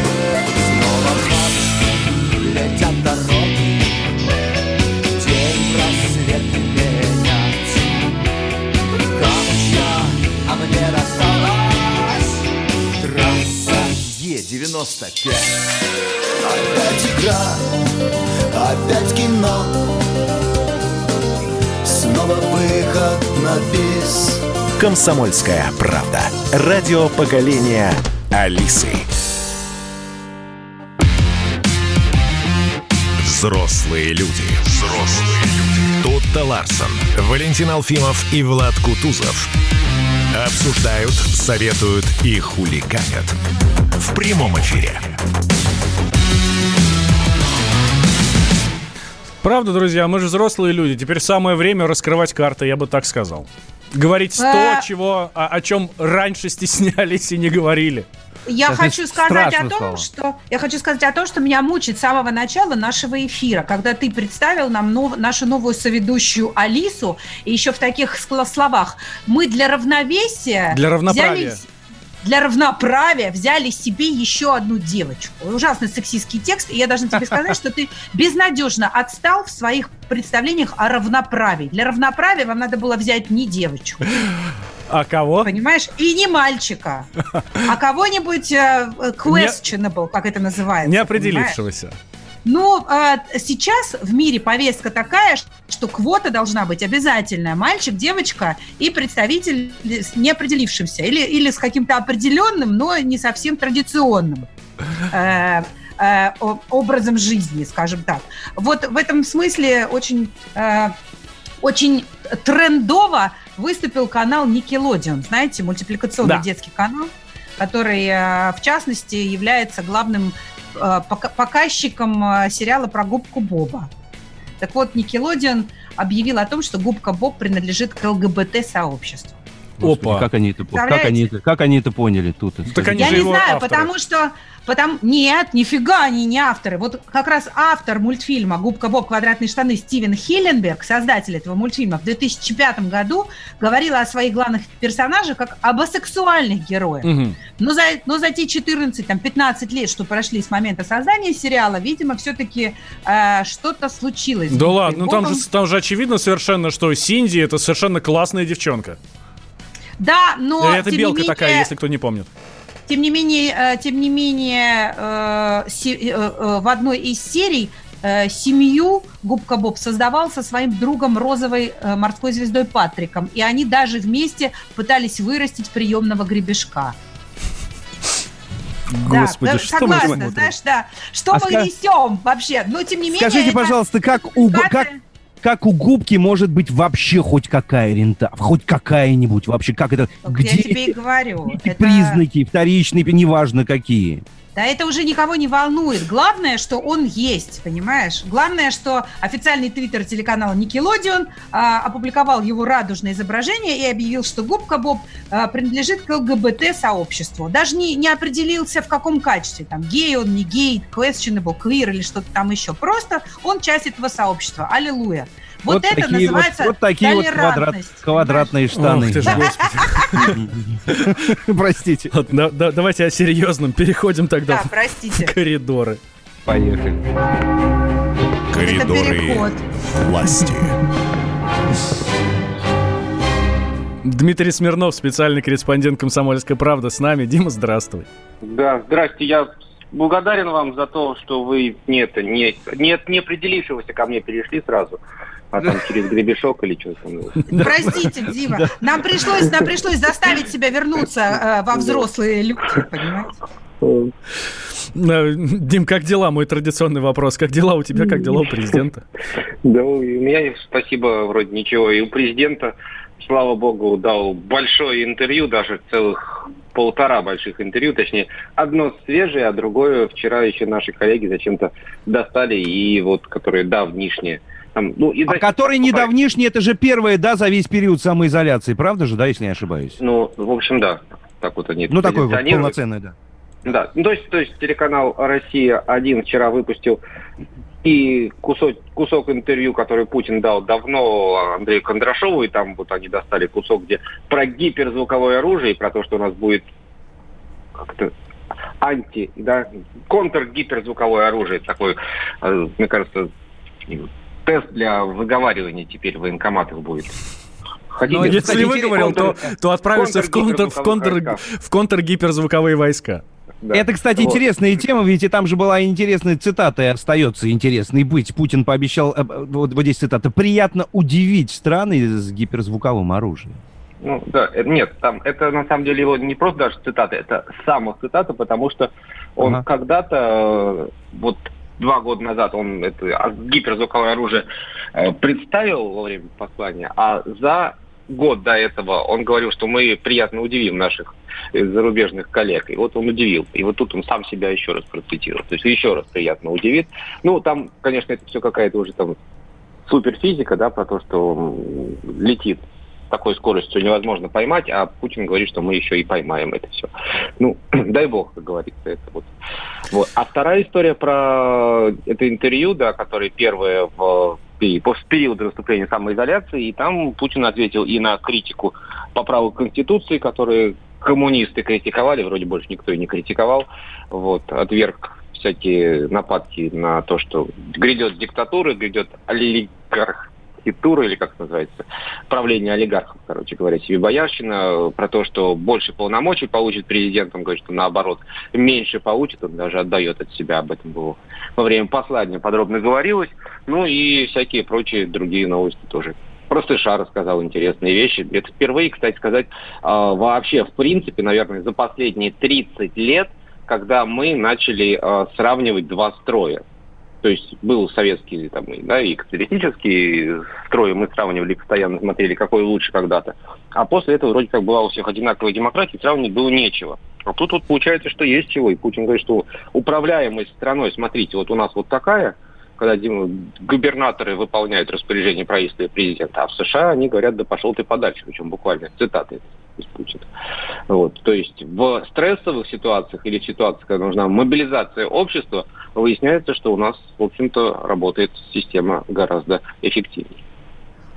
N: Снова в летят дороги День рассвет менять Камушья, а мне досталась Трасса Е-95 Опять игра, опять кино. Снова выход на бис
A: «Комсомольская правда». Радио поколения Алисы. Взрослые люди. Взрослые люди. Тут-то Ларсон, Валентин Алфимов и Влад Кутузов обсуждают, советуют и хулиганят в прямом эфире.
B: Правда, друзья, мы же взрослые люди. Теперь самое время раскрывать карты, я бы так сказал. Говорить то,
C: А.
B: чего, о, о чем раньше стеснялись и не говорили.
C: Я хочу сказать о том,
B: стало.
C: что я хочу сказать о том, что меня мучает с самого начала нашего эфира, когда ты представил нам нов- нашу новую соведущую Алису, и еще в таких скла- словах мы для равновесия
B: Для равноправия.
C: взяли- для равноправия взяли себе еще одну девочку. Ужасно сексистский текст, и я должна тебе сказать, что ты безнадежно отстал в своих представлениях о равноправии. Для равноправия вам надо было взять не девочку,
B: А кого?
C: понимаешь, и не мальчика, а кого-нибудь э, questionable, как это называется.
B: Не
C: понимаешь? Ну, а, сейчас в мире повестка такая, что квота должна быть обязательная. Мальчик, девочка и представитель с неопределившимся. Или, или с каким-то определенным, но не совсем традиционным э, э, образом жизни, скажем так. Вот в этом смысле очень, э, очень трендово выступил канал Nickelodeon. Знаете, мультипликационный
B: Да.
C: детский канал, который, э, в частности, является главным э, показчиком э, сериала про губку Боба. Так вот, Никелодион объявил о том, что губка Боб принадлежит к ЛГБТ-сообществу.
D: Господи, Как они это, как они это, как они это поняли тут?
C: Я не знаю, потому что... Потому... Нет, нифига они не авторы. Вот как раз автор мультфильма «Губка Боб. Квадратные штаны» Стивен Хилленберг, создатель этого мультфильма, в 2005 году говорил о своих главных персонажах как об асексуальных героях.
B: Мгм.
C: Но за, но за те 14, там, 15 лет, что прошли с момента создания сериала, видимо, все-таки что-то случилось.
B: Да ладно, ну там же, там же очевидно совершенно, что Синди это совершенно классная девчонка.
C: Да, но...
B: И это
C: тем не
B: белка
C: менее-
B: такая, если кто не помнит.
C: Тем не менее, э, тем не менее, э, э, э, в одной из серий э, семью Губка Боб создавал со своим другом розовой э, морской звездой Патриком, и они даже вместе пытались вырастить приемного гребешка.
D: Господи,
C: да,
D: что мы
C: согласна,
D: смотрим?
C: знаешь, да. Что
D: А
C: мы
D: ска-
C: несем вообще? Но тем не менее.
D: Скажите,
C: это
D: пожалуйста, как у как как у губки может быть вообще хоть какая рента, хоть какая-нибудь вообще, как это,
C: Так
D: где
C: я тебе и говорю.
D: эти
C: это-
D: признаки вторичные, неважно какие.
C: Да это уже никого не волнует. Главное, что он есть, понимаешь? Главное, что официальный твиттер телеканала Nickelodeon а, опубликовал его радужное изображение и объявил, что губка Боб а, принадлежит к ЛГБТ-сообществу. Даже не, не определился, в каком качестве. Там гей он, не гей, questionable, queer или что-то там еще. Просто он часть этого сообщества. Аллилуйя. Вот, это
D: такие вот-
C: называется
D: вот, такие вот квадрат- квадратные штаны.
B: Ох ты ж, господи.
D: Простите.
B: Ладно, да- давайте о серьезном. Переходим тогда
C: Да,
B: в
C: простите.
B: коридоры.
D: Поехали.
A: Коридоры власти.
B: Дмитрий Смирнов, специальный корреспондент «Комсомольской правды» с нами. Дима, здравствуй.
O: Да, здрасте, я благодарен вам за то, что вы нет, не, нет, не определившегося ко мне перешли сразу, а там через гребешок или что там.
C: Простите, Дима, нам пришлось, нам пришлось заставить себя вернуться э, во взрослые люди, понимаете?
B: Э, Дим, как дела? Мой традиционный вопрос. Как дела у тебя, как дела у президента?
O: Да, у меня, спасибо, вроде ничего. И у президента, слава богу, дал большое интервью, даже целых полтора больших интервью, точнее, одно свежее, а другое вчера еще наши коллеги зачем-то достали, и вот, которые давнишние. Там, ну, и
D: А который недавнишний, это же первое, да, за весь период самоизоляции, правда же, да, если не ошибаюсь?
O: Ну, в общем, да. Так вот они
D: Ну, такой вот полноценный, да.
O: Да, ну, то есть, то есть телеканал «Россия-1» вчера выпустил и кусок, кусок интервью, который Путин дал давно Андрею Кондрашову, и там вот они достали кусок, где про гиперзвуковое оружие, и про то, что у нас будет как-то анти, да, контргиперзвуковое оружие, такой, э, мне кажется, тест для выговаривания теперь в военкоматах будет. Хотите,
B: Ну, если
O: кстати,
B: выговорил, то,
O: контр-
B: то отправишься в контр, в, контр, в контргиперзвуковые войска.
O: Да.
D: Это, кстати,
O: Вот.
D: интересная тема, ведь и там же была интересная цитата, и остается интересной быть. Путин пообещал, э, вот, вот здесь цитата, приятно удивить страны с гиперзвуковым оружием.
O: Ну, да, э, нет, там это на самом деле его не просто даже цитата, это само цитата, потому что он
D: Ага.
O: когда-то, э, вот два года назад он это а, гиперзвуковое оружие э, представил во время послания, а за год до этого он говорил, что мы приятно удивим наших э, зарубежных коллег. И вот он удивил. И вот тут он сам себя еще раз процитировал. То есть еще раз приятно удивит. Ну, там, конечно, это все какая-то уже там суперфизика, да, про то, что летит такой скоростью невозможно поймать, а Путин говорит, что мы еще и поймаем это все. Ну, дай бог, как говорится, это вот. вот. А вторая история про это интервью, да, которое первое в после периода наступления самоизоляции, и там Путин ответил и на критику поправок Конституции, которые коммунисты критиковали, вроде больше никто и не критиковал, вот, отверг всякие нападки на то, что грядет диктатура, грядет олигархитура, или как это называется, правление олигархов, короче говоря, себе боярщина, про то, что больше полномочий получит президент, он говорит, что наоборот, меньше получит, он даже отдает от себя, об этом было во время послания подробно говорилось, ну и всякие прочие другие новости тоже. Просто Ша рассказал интересные вещи. Это впервые, кстати сказать, а, вообще, в принципе, наверное, за последние 30 лет, когда мы начали а, сравнивать два строя. То есть был советский там, да, и капиталистический строй, мы сравнивали, постоянно смотрели, какой лучше когда-то. А после этого вроде как была у всех одинаковая демократия, сравнивать было нечего. А тут вот получается, что есть чего. И Путин говорит, что управляемость страной, смотрите, вот у нас вот такая, когда губернаторы выполняют распоряжение правительства и президента, а в США они говорят, да пошел ты подальше, причем буквально цитаты из Путина. Вот. То есть в стрессовых ситуациях или ситуациях, когда нужна мобилизация общества, выясняется, что у нас, в общем-то, работает система гораздо эффективнее.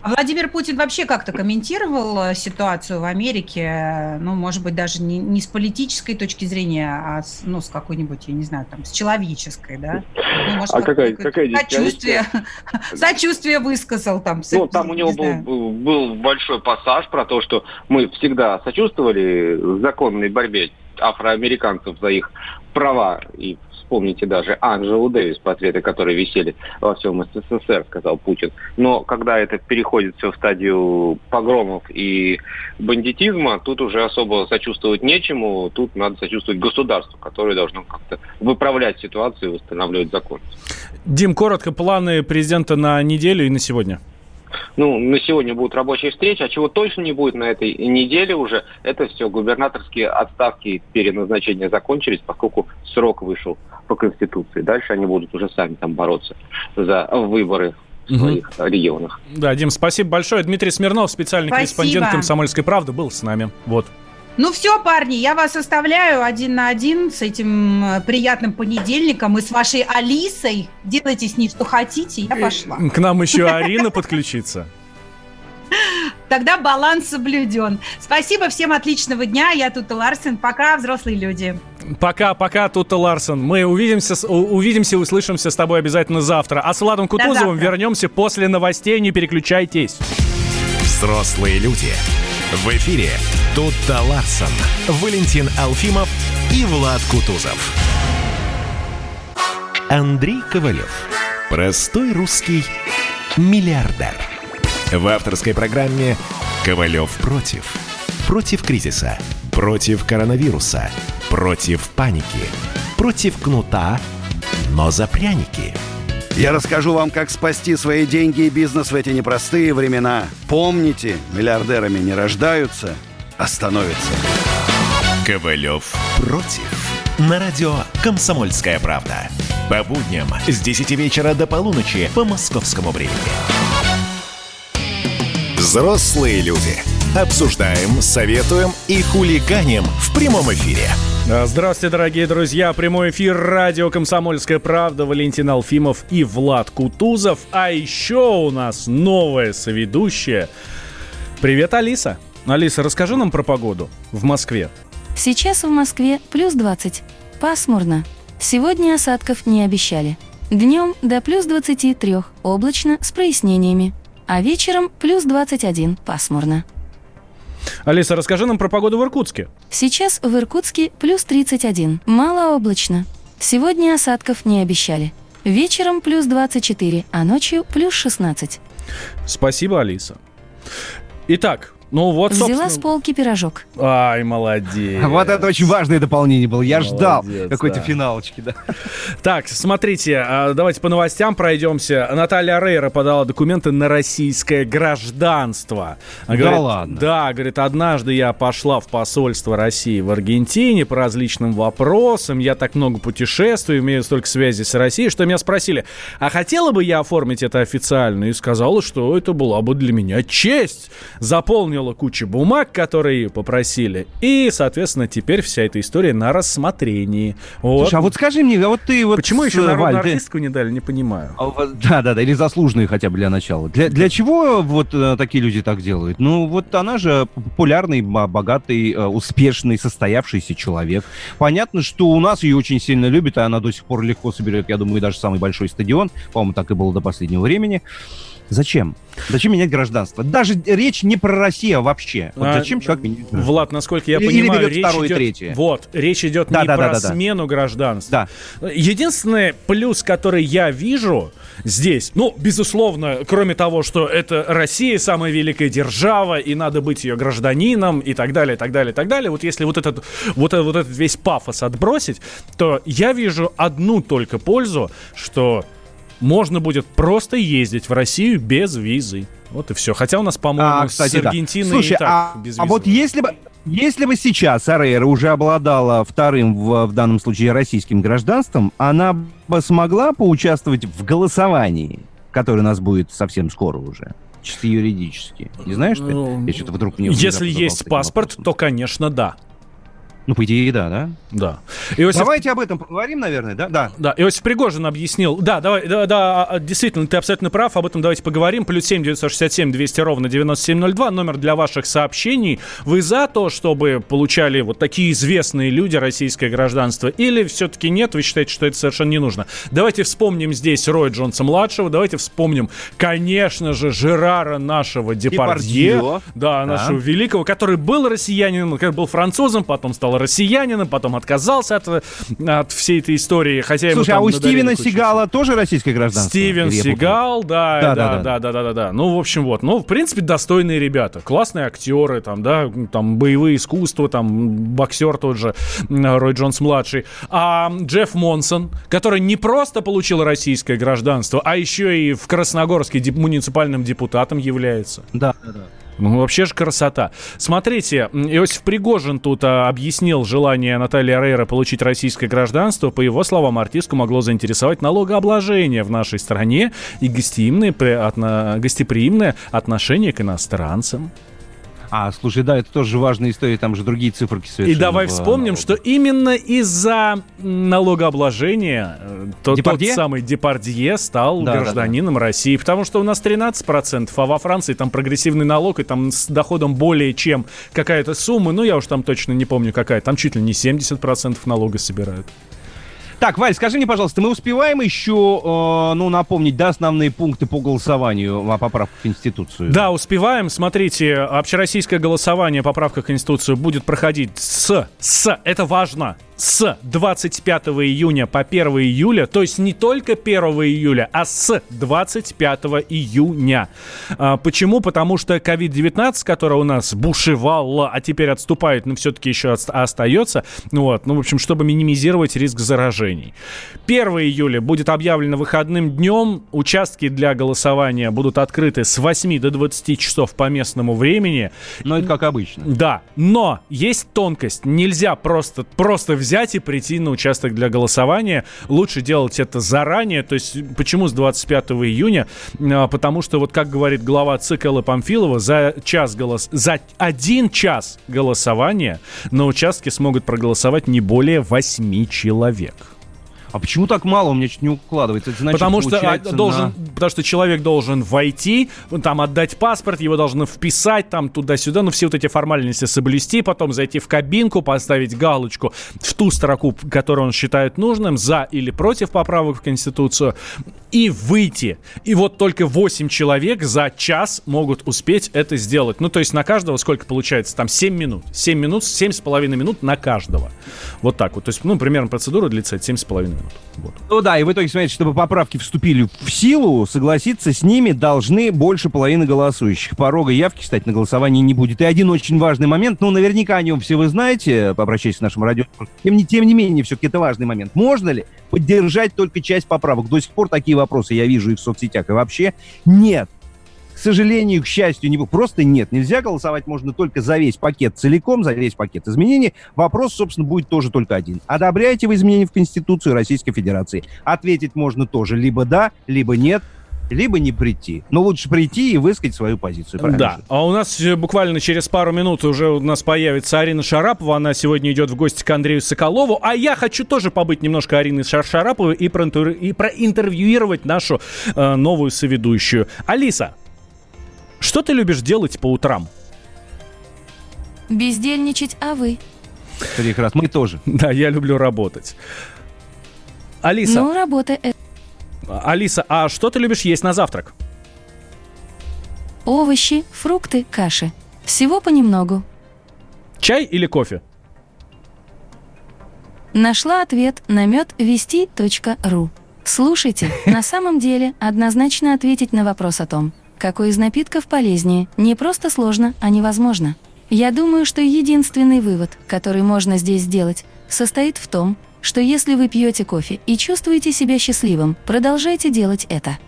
C: Владимир Путин вообще как-то комментировал э, ситуацию в Америке, э, ну, может быть, даже не, не с политической точки зрения, а с, ну, с какой-нибудь, я не знаю, там, с человеческой, да? Ну, может,
O: А какая-
C: какое-то
O: какая здесь
C: сочувствие, сочувствие высказал там.
O: Ну, там у него
C: не
O: был, был, был большой пассаж про то, что мы всегда сочувствовали законной борьбе афроамериканцев за их права. И вспомните даже Анжелу Дэвис, портреты которые висели во всем СССР, сказал Путин. Но когда это переходит все в стадию погромов и бандитизма, тут уже особо сочувствовать нечему, тут надо сочувствовать государству, которое должно как-то выправлять ситуацию и восстанавливать закон.
B: Дим, коротко, планы президента на неделю и на сегодня.
O: Ну, на сегодня будут рабочие встречи, а чего точно не будет на этой неделе уже, это все губернаторские отставки переназначения закончились, поскольку срок вышел по Конституции. Дальше они будут уже сами там бороться за выборы в своих угу. регионах.
B: Да, Дим, спасибо большое. Дмитрий Смирнов, специальный
C: Спасибо.
B: корреспондент «Комсомольской правды», был с нами. Вот.
C: Ну все, парни, я вас оставляю один на один с этим э, приятным понедельником и с вашей Алисой. Делайте с ней что хотите, я пошла.
B: К нам еще Арина подключится.
C: Тогда баланс соблюден. Спасибо, всем отличного дня. Я тут Ларсен. Пока, взрослые люди.
B: Пока, пока, Тута Ларсен. Мы увидимся, увидимся, услышимся с тобой обязательно завтра. А с Владом Кутузовым вернемся после новостей. Не переключайтесь.
A: Взрослые люди. В эфире Тутта Ларсон, Валентин Алфимов и Влад Кутузов. Андрей Ковалев. Простой русский миллиардер. В авторской программе «Ковалев против». Против кризиса, против коронавируса, против паники, против кнута, но за пряники –
P: я расскажу вам, как спасти свои деньги и бизнес в эти непростые времена. Помните, миллиардерами не рождаются, а становятся.
A: Ковалев против. На радио «Комсомольская правда». По будням с 10 вечера до полуночи по московскому времени. Взрослые люди. Обсуждаем, советуем и хулиганим в прямом эфире.
B: Здравствуйте, дорогие друзья. Прямой эфир радио «Комсомольская правда». Валентин Алфимов и Влад Кутузов. А еще у нас новая соведущая. Привет, Алиса. Алиса, расскажи нам про погоду в Москве.
E: Сейчас в Москве плюс 20. Пасмурно. Сегодня осадков не обещали. Днем до плюс 23, облачно, с прояснениями. А вечером плюс 21, пасмурно.
B: Алиса, расскажи нам про погоду в Иркутске.
E: Сейчас в Иркутске плюс 31, малооблачно. Сегодня осадков не обещали. Вечером плюс 24, а ночью плюс 16.
B: Спасибо, Алиса. Итак, ну вот,
E: Взяла
B: собственно...
E: с полки пирожок.
B: Ай, молодец.
D: Вот это очень важное дополнение было. Я молодец, ждал какой-то да. финалочки, да.
B: Так, смотрите, а, давайте по новостям пройдемся. Наталья Рейра подала документы на российское гражданство.
D: Она да говорит, ладно?
B: Да, говорит, однажды я пошла в посольство России в Аргентине по различным вопросам. Я так много путешествую, имею столько связей с Россией, что меня спросили, а хотела бы я оформить это официально? И сказала, что это была бы для меня честь. Заполнил заполнила кучу бумаг, которые попросили. И, соответственно, теперь вся эта история на рассмотрении.
D: Вот. Слушай, а вот скажи мне, а вот ты вот...
B: Почему еще народную Валь, артистку ты... не дали, не понимаю.
D: Да-да-да, или заслуженные хотя бы для начала. Для, для чего вот э, такие люди так делают? Ну, вот она же популярный, богатый, э, успешный, состоявшийся человек. Понятно, что у нас ее очень сильно любят, и она до сих пор легко соберет, я думаю, даже самый большой стадион. По-моему, так и было до последнего времени. Зачем? Зачем менять гражданство? Даже речь не про Россию вообще. Вот а, зачем человек меняет
B: гражданство? Влад, насколько я
D: или,
B: понимаю,
D: или
B: речь
D: второе,
B: идет...
D: третье.
B: Вот, речь идет да, не да, про да, да, смену гражданства.
D: Да.
B: Единственный плюс, который я вижу здесь, ну, безусловно, кроме того, что это Россия самая великая держава, и надо быть ее гражданином, и так далее, и так далее, и так далее. Вот если вот этот, вот, этот, вот этот весь пафос отбросить, то я вижу одну только пользу, что можно будет просто ездить в Россию без визы. Вот и все. Хотя у нас, по-моему,
D: а, кстати,
B: с Аргентиной
D: да. Слушай,
B: и так
D: а,
B: без
D: А вот если бы, если бы сейчас Арейра уже обладала вторым, в, в данном случае, российским гражданством, она бы смогла поучаствовать в голосовании, которое у нас будет совсем скоро уже? Чисто юридически. Не знаешь ты?
B: Я что-то вдруг не Если есть паспорт, то, конечно, да.
D: Ну, по идее, да, да?
B: Да.
D: Иосиф... Давайте об этом поговорим, наверное, да? Да.
B: Да, Иосиф Пригожин объяснил. Да, давай, да, да, а, действительно, ты абсолютно прав, об этом давайте поговорим. Плюс 7 967 200 ровно 9702, номер для ваших сообщений. Вы за то, чтобы получали вот такие известные люди российское гражданство, или все-таки нет, вы считаете, что это совершенно не нужно? Давайте вспомним здесь Роя Джонса-младшего, давайте вспомним, конечно же, Жерара нашего Депардье,
D: Депардье.
B: Да, нашего да. великого, который был россиянином, который был французом, потом стал стал россиянином, потом отказался от, от всей этой истории, хотя ему
D: Слушай, а у Стивена
B: кучу
D: Сигала тоже российское гражданство?
B: Стивен? Сигал, да,
D: Да,
B: да,
D: да,
B: да,
D: да.
B: да, да. Ну, в общем, вот. Ну, в принципе, достойные ребята. Классные актеры, там, да, там, боевые искусства, там, боксер тот же, Рой Джонс-младший. А Джефф Монсон, который не просто получил российское гражданство, а еще и в Красногорске деп- муниципальным депутатом является.
D: Да, да, да.
B: Ну, вообще же красота. Смотрите, Иосиф Пригожин тут а, объяснил желание Натальи Арейра получить российское гражданство. По его словам, артистку могло заинтересовать налогообложение в нашей стране и гостеприимное, при- отно- гостеприимное отношение к иностранцам.
D: А, слушай, да, это тоже важная история, там же другие циферки
B: И
D: совершенно.
B: давай
D: в-
B: вспомним, что именно из-за налогообложения э, то- тот самый Депардье стал
D: Да, да,
B: гражданином России. Потому что у нас 13%, а во Франции там прогрессивный налог, и там с доходом более чем какая-то сумма, ну я уж там точно не помню какая, там чуть ли не 70% налога собирают.
D: Так, Валь, скажи мне, пожалуйста, мы успеваем еще, э, ну, напомнить, да, основные пункты по голосованию о поправках в Конституцию?
B: Да, успеваем. Смотрите, общероссийское голосование по поправках в Конституцию будет проходить с, с, это важно, с 25 июня по 1 июля, то есть не только 1 июля, а с 25 июня. А, почему? Потому что COVID-19, который у нас бушевал, а теперь отступает, но все-таки еще ост- остается, вот, ну, в общем, чтобы минимизировать риск заражений. 1 июля будет объявлено выходным днем, участки для голосования будут открыты с 8 до 20 часов по местному времени.
D: Но это как обычно.
B: Да, но есть тонкость. Нельзя просто, просто взять и прийти на участок для голосования. Лучше делать это заранее. То есть почему с 25 июня? А, Потому что, вот как говорит глава ЦИК Элла Памфилова, за час голос... за один час голосования на участке смогут проголосовать не более 8 человек.
D: А почему так мало? У меня чуть не укладывается. Это значит,
B: потому что а, должен,
D: на-
B: потому что человек должен войти, там отдать паспорт, его должны вписать там туда-сюда, ну все вот эти формальности соблюсти, потом зайти в кабинку, поставить галочку в ту строку, которую он считает нужным, за или против поправок в Конституцию, и выйти. И вот только 8 человек за час могут успеть это сделать. Ну, то есть на каждого сколько получается? Там 7 минут. 7 минут, 7,5 минут на каждого. Вот так вот. То есть, ну, примерно процедура длится 7,5 минут. Вот.
D: Ну да, и в итоге, смотрите, чтобы поправки вступили в силу, согласиться с ними должны больше половины голосующих. Порога явки, кстати, на голосование не будет. И один очень важный момент, ну, наверняка о нем все вы знаете, обращаясь к нашему радио. Тем не, тем не менее, все-таки это важный момент. Можно ли поддержать только часть поправок? До сих пор такие вопросы я вижу и в соцсетях, и вообще нет. К сожалению, к счастью, не, просто нет. Нельзя голосовать можно только за весь пакет целиком, за весь пакет изменений. Вопрос, собственно, будет тоже только один. Одобряете вы изменения в Конституцию Российской Федерации? Ответить можно тоже либо да, либо нет, либо не прийти. Но лучше прийти и высказать свою позицию. правильно
B: Да, а у нас буквально через пару минут уже у нас появится Арина Шарапова. Она сегодня идет в гости к Андрею Соколову. А я хочу тоже побыть немножко Ариной Шар Шараповой и, проинтер- и проинтервьюировать нашу э, новую соведущую. Алиса, что ты любишь делать по утрам?
E: Бездельничать, а вы?
D: Прекрасно. Мы тоже.
B: Да, я люблю работать. Алиса,
E: Ну, работа это
B: Алиса, а что ты любишь есть на завтрак?
E: овощи, фрукты, каши. Всего понемногу.
B: Чай или кофе?
E: Нашла ответ на медвести.ру. Слушайте, на самом деле однозначно ответить на вопрос о том, какой из напитков полезнее, не просто сложно, а невозможно. Я думаю, что единственный вывод, который можно здесь сделать, состоит в том, что если вы пьете кофе и чувствуете себя счастливым, продолжайте делать это.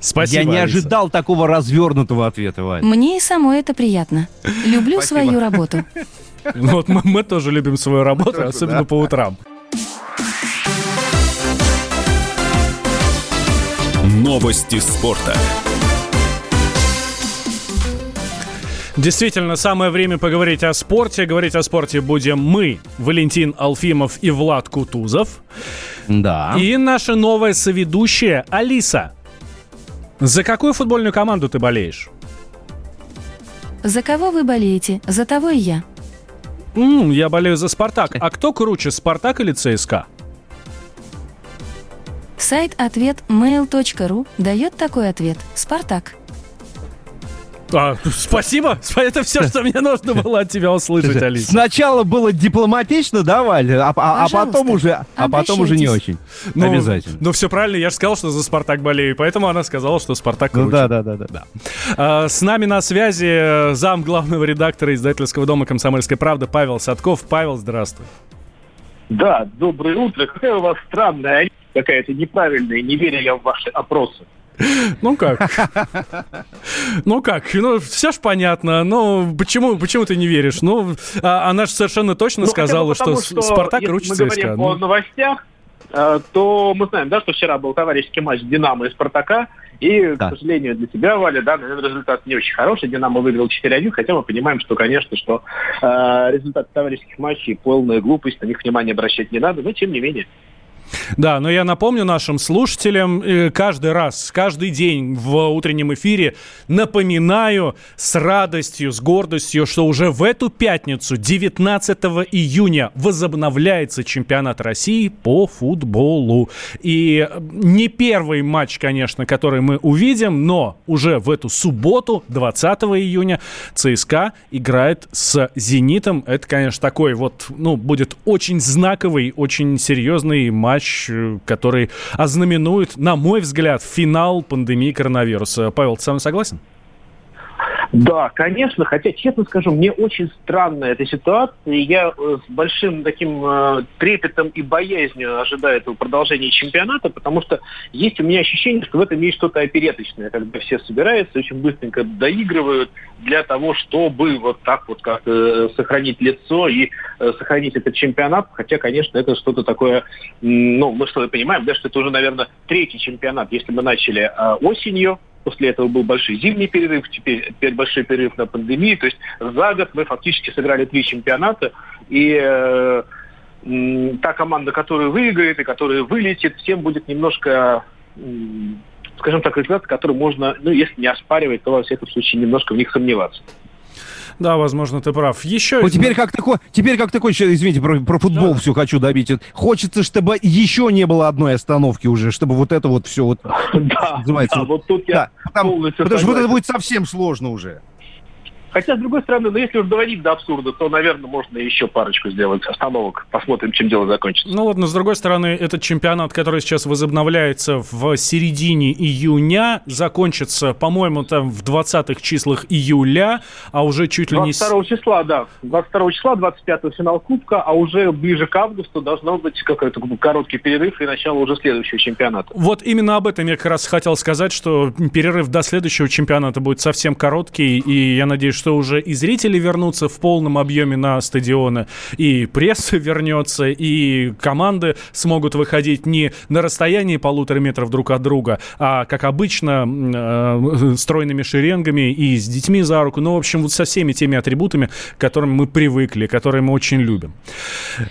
B: Спасибо.
D: Я не
B: Алиса.
D: ожидал такого развернутого ответа, Вань.
E: Мне и самой это приятно. Люблю
D: Спасибо.
E: свою работу.
B: Вот мы, мы тоже любим свою работу,
D: тоже,
B: особенно
D: да.
B: по утрам.
A: Новости спорта.
B: Действительно, самое время поговорить о спорте. Говорить о спорте будем мы, Валентин Алфимов и Влад Кутузов.
D: Да.
B: И наша новая соведущая Алиса. За какую футбольную команду ты болеешь?
E: За кого вы болеете, за того и я.
B: М, я болею за Спартак. А кто круче, Спартак или ЦСКА?
E: Сайт ответ mail.ru дает такой ответ. Спартак.
B: А, спасибо. Это все, что мне нужно было от тебя услышать, Алиса.
D: Сначала было дипломатично, да, Валь, а, а, а потом уже, а потом уже не очень.
B: Ну,
D: Обязательно.
B: Ну, все правильно, я же сказал, что за Спартак болею, поэтому она сказала, что Спартак круче.
D: Ну да, да, да, да.
B: Да. А, С нами на связи э, зам главного редактора издательского дома «Комсомольская правда» Павел Садков. Павел, здравствуй.
Q: Да, доброе утро. Какая у вас странная какая-то неправильная, не верю я в ваши опросы.
B: Ну как? Ну как? Ну, все ж понятно. Ну, почему, почему ты не веришь? Ну, а, она же совершенно точно
Q: Ну,
B: сказала, что,
Q: потому,
B: С- Спартак
Q: если
B: круче
Q: мы
B: ЦСКА.
Q: говорим
B: Ну,
Q: о новостях, э, то мы знаем, да, что вчера был товарищеский матч Динамо и Спартака, и, к сожалению, для тебя, Валя, да, наверное, результат не очень хороший. Динамо выиграл 4-1, хотя мы понимаем, что, конечно, что э, результат товарищеских матчей полная глупость, на них внимание обращать не надо, но тем не менее.
B: Да, но я напомню нашим слушателям, э, каждый раз, каждый день в утреннем эфире напоминаю с радостью, с гордостью, что уже в эту пятницу, 19 июня, возобновляется чемпионат России по футболу. И не первый матч, конечно, который мы увидим, но уже в эту субботу, 20 июня, ЦСКА играет с «Зенитом». Это, конечно, такой вот, ну, будет очень знаковый, очень серьезный матч, э, который ознаменует, на мой взгляд, финал пандемии коронавируса. Павел, ты со мной согласен?
Q: Да, конечно, хотя, честно скажу, мне очень странна эта ситуация, я э, с большим таким э, трепетом и боязнью ожидаю этого продолжения чемпионата, потому что есть у меня ощущение, что в этом есть что-то опереточное, когда все собираются, очень быстренько доигрывают для того, чтобы вот так вот как э, сохранить лицо и э, сохранить этот чемпионат, хотя, конечно, это что-то такое, ну, мы что понимаем, да, что это уже, наверное, третий чемпионат, если мы начали э, осенью, После этого был большой зимний перерыв, теперь, теперь большой перерыв на пандемию. То есть за год мы фактически сыграли три чемпионата. И э, та команда, которая выиграет и которая вылетит, всем будет немножко, м, скажем так, результат, который можно, ну, если не оспаривать, то, во всяком случае, немножко в них сомневаться.
B: Да, возможно, ты прав. Еще...
D: Вот теперь как такой, теперь как такой, извините, про, про футбол все хочу добить. Хочется, чтобы еще не было одной остановки уже, чтобы вот это вот все вот
Q: Да,
D: называется.
Q: да, вот тут я
D: потому,
Q: полностью
D: потому что вот это будет совсем сложно уже.
Q: Хотя, с другой стороны, ну, если уж доводить до абсурда, то, наверное, можно еще парочку сделать остановок. Посмотрим, чем дело закончится.
B: Ну вот, но с другой стороны, этот чемпионат, который сейчас возобновляется в середине июня, закончится, по-моему, там в 20-х числах июля, а уже чуть ли не... с-
Q: 22 числа, да. 22 числа, 25 финал Кубка, а уже ближе к августу должно быть какой-то короткий перерыв и начало уже следующего чемпионата.
B: Вот именно об этом я как раз хотел сказать, что перерыв до следующего чемпионата будет совсем короткий, и я надеюсь, что уже и зрители вернутся в полном объеме на стадионы, и пресса вернется, и команды смогут выходить не на расстоянии полутора метров друг от друга, а, как обычно, э, стройными шеренгами и с детьми за руку, ну, в общем, вот со всеми теми атрибутами, к которым мы привыкли, которые мы очень любим.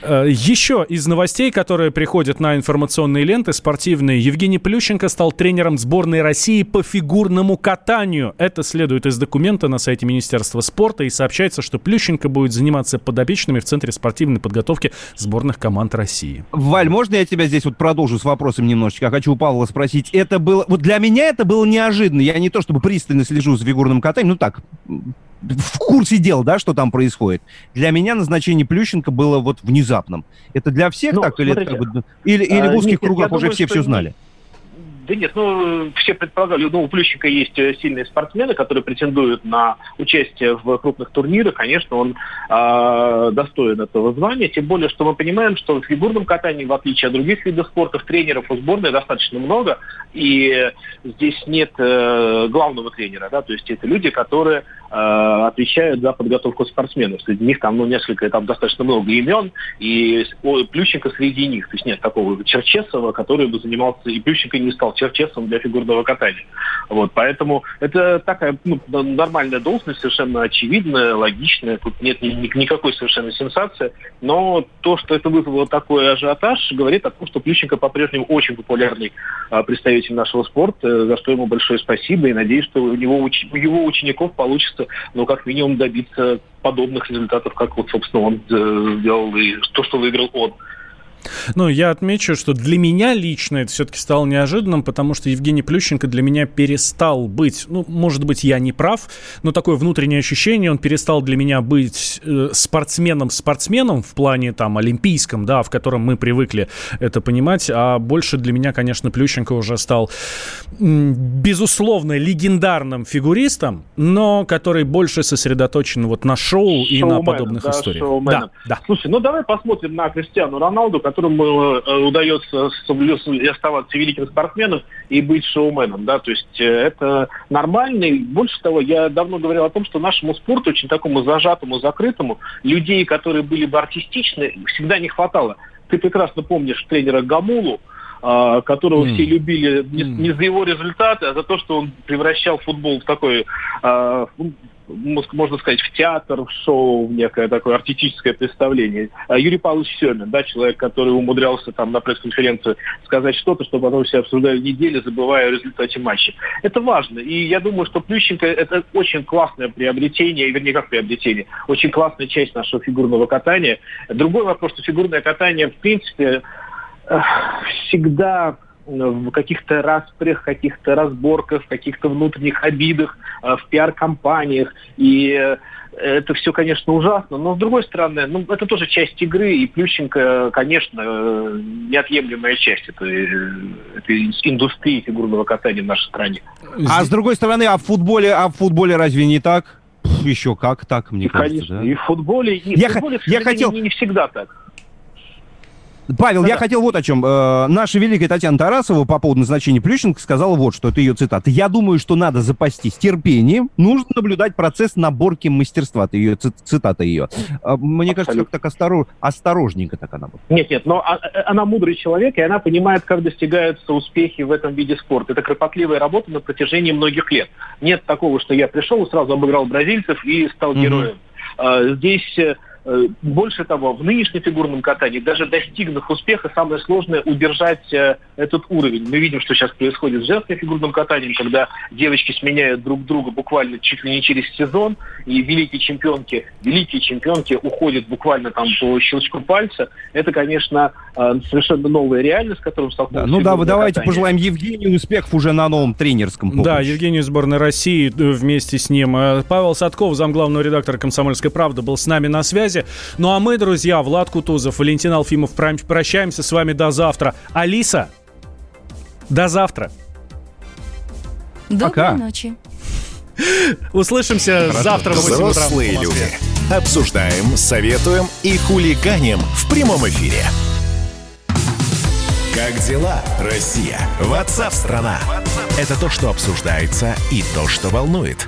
B: Э, Еще из новостей, которые приходят на информационные ленты спортивные, Евгений Плющенко стал тренером сборной России по фигурному катанию. Это следует из документа на сайте Министерства спорта и сообщается, что Плющенко будет заниматься подопечными в Центре спортивной подготовки сборных команд России.
D: Валь, можно я тебя здесь вот продолжу с вопросом немножечко? Я хочу у Павла спросить. Это было... Вот для меня это было неожиданно. Я не то чтобы пристально слежу за фигурным катанием, ну так, в курсе дел, да, что там происходит. Для меня назначение Плющенко было вот внезапным. Это для всех
Q: Ну,
D: так? Или, это
Q: смотрите,
D: как бы, или, или
Q: а,
D: в узких
Q: нет,
D: кругах уже
Q: думаю,
D: все
Q: что
D: все знали?
Q: Да нет, ну, все предполагали, ну, у Плющенко есть э, сильные спортсмены, которые претендуют на участие в крупных турнирах. Конечно, он э, достоин этого звания, тем более, что мы понимаем, что в фигурном катании, в отличие от других видов спорта, тренеров у сборной достаточно много, и здесь нет э, главного тренера, да, то есть это люди, которые отвечают за подготовку спортсменов. Среди них там, ну, несколько, там достаточно много имен, и Плющенко среди них. То есть нет такого Черчесова, который бы занимался, и Плющенко не стал Черчесовым для фигурного катания. Вот, поэтому это такая ну, нормальная должность, совершенно очевидная, логичная. Тут нет ни- ни- никакой совершенно сенсации. Но то, что это вызвало такой ажиотаж, говорит о том, что Плющенко по-прежнему очень популярный а, представитель нашего спорта, за что ему большое спасибо. И надеюсь, что у него у его учеников получится, ну, как минимум, добиться подобных результатов, как вот, собственно, он э, сделал и то, что выиграл он.
B: Ну, я отмечу, что для меня лично это все-таки стало неожиданным, потому что Евгений Плющенко для меня перестал быть, ну, может быть, я не прав, но такое внутреннее ощущение, он перестал для меня быть э, спортсменом-спортсменом в плане там олимпийском, да, в котором мы привыкли это понимать, а больше для меня, конечно, Плющенко уже стал, безусловно, легендарным фигуристом, но который больше сосредоточен вот на шоу и на подобных
Q: да,
B: историях.
Q: Да, да. Слушай, ну давай посмотрим на Кристиану Роналду, которому э, удается оставаться великим спортсменом и быть шоуменом, да, то есть э, это нормально. И больше того, я давно говорил о том, что нашему спорту, очень такому зажатому, закрытому, людей, которые были бы артистичны, всегда не хватало. Ты прекрасно помнишь тренера Гамулу, а, которого mm. все любили не, не за его результаты, а за то, что он превращал футбол в такой, а, можно сказать, в театр, в шоу, в некое такое артистическое представление. А Юрий Павлович Семин, да, человек, который умудрялся там на пресс-конференции сказать что-то, чтобы потом все обсуждали неделю, забывая о результате матча. Это важно. И я думаю, что Плющенко – это очень классное приобретение, вернее, как приобретение, очень классная часть нашего фигурного катания. Другой вопрос, что фигурное катание, в принципе, всегда в каких-то распрях, каких-то разборках, каких-то внутренних обидах, э, в пиар-компаниях. И э, это все, конечно, ужасно, но с другой стороны, ну, это тоже часть игры, и Плющенко, конечно, э, неотъемлемая часть этой, этой индустрии фигурного катания в нашей стране.
D: А с другой стороны, а в футболе, а в футболе разве не так? Еще как так, мне и, кажется,
Q: конечно,
D: да?
Q: И в футболе, и
D: я
Q: в футболе,
D: я хотел...
Q: не, не всегда так.
D: Павел, да. я хотел вот о чем. Э, наша великая Татьяна Тарасова по поводу назначения Плющенко сказала вот, что это ее цитата. «Я думаю, что надо запастись терпением, нужно наблюдать процесс наборки мастерства». Это ее цитата ее. Э, мне Абсолютно. кажется, как так осторож... осторожненько так она была.
Q: Нет, нет, но а, э, она мудрый человек, и она понимает, как достигаются успехи в этом виде спорта. Это кропотливая работа на протяжении многих лет. Нет такого, что я пришел и сразу обыграл бразильцев и стал mm-hmm. героем. Здесь Э, больше того, в нынешнем фигурном катании, даже достигнув успеха, самое сложное удержать э, этот уровень. Мы видим, что сейчас происходит с женским фигурным катанием, когда девочки сменяют друг друга буквально чуть ли не через сезон, и великие чемпионки, великие чемпионки уходят буквально там по щелчку пальца. Это, конечно, э, совершенно новая реальность, с которой столкнулся.
D: Да, ну да, вы давайте катание. пожелаем Евгению успехов уже на новом тренерском поприще.
B: Да, Евгению сборной России вместе с ним. Павел Садков, замглавного редактора «Комсомольской правды», был с нами на связи связи. Ну а мы, друзья, Влад Кутузов, Валентин Алфимов, прощаемся с вами до завтра. Алиса, до завтра.
E: Доброй Пока. ночи.
B: Услышимся Хорошо. завтра в 8 утра.
A: Взрослые люди. Обсуждаем, советуем и хулиганим в прямом эфире. Как дела, Россия? Ватсап-страна! Это то, что обсуждается и то, что волнует.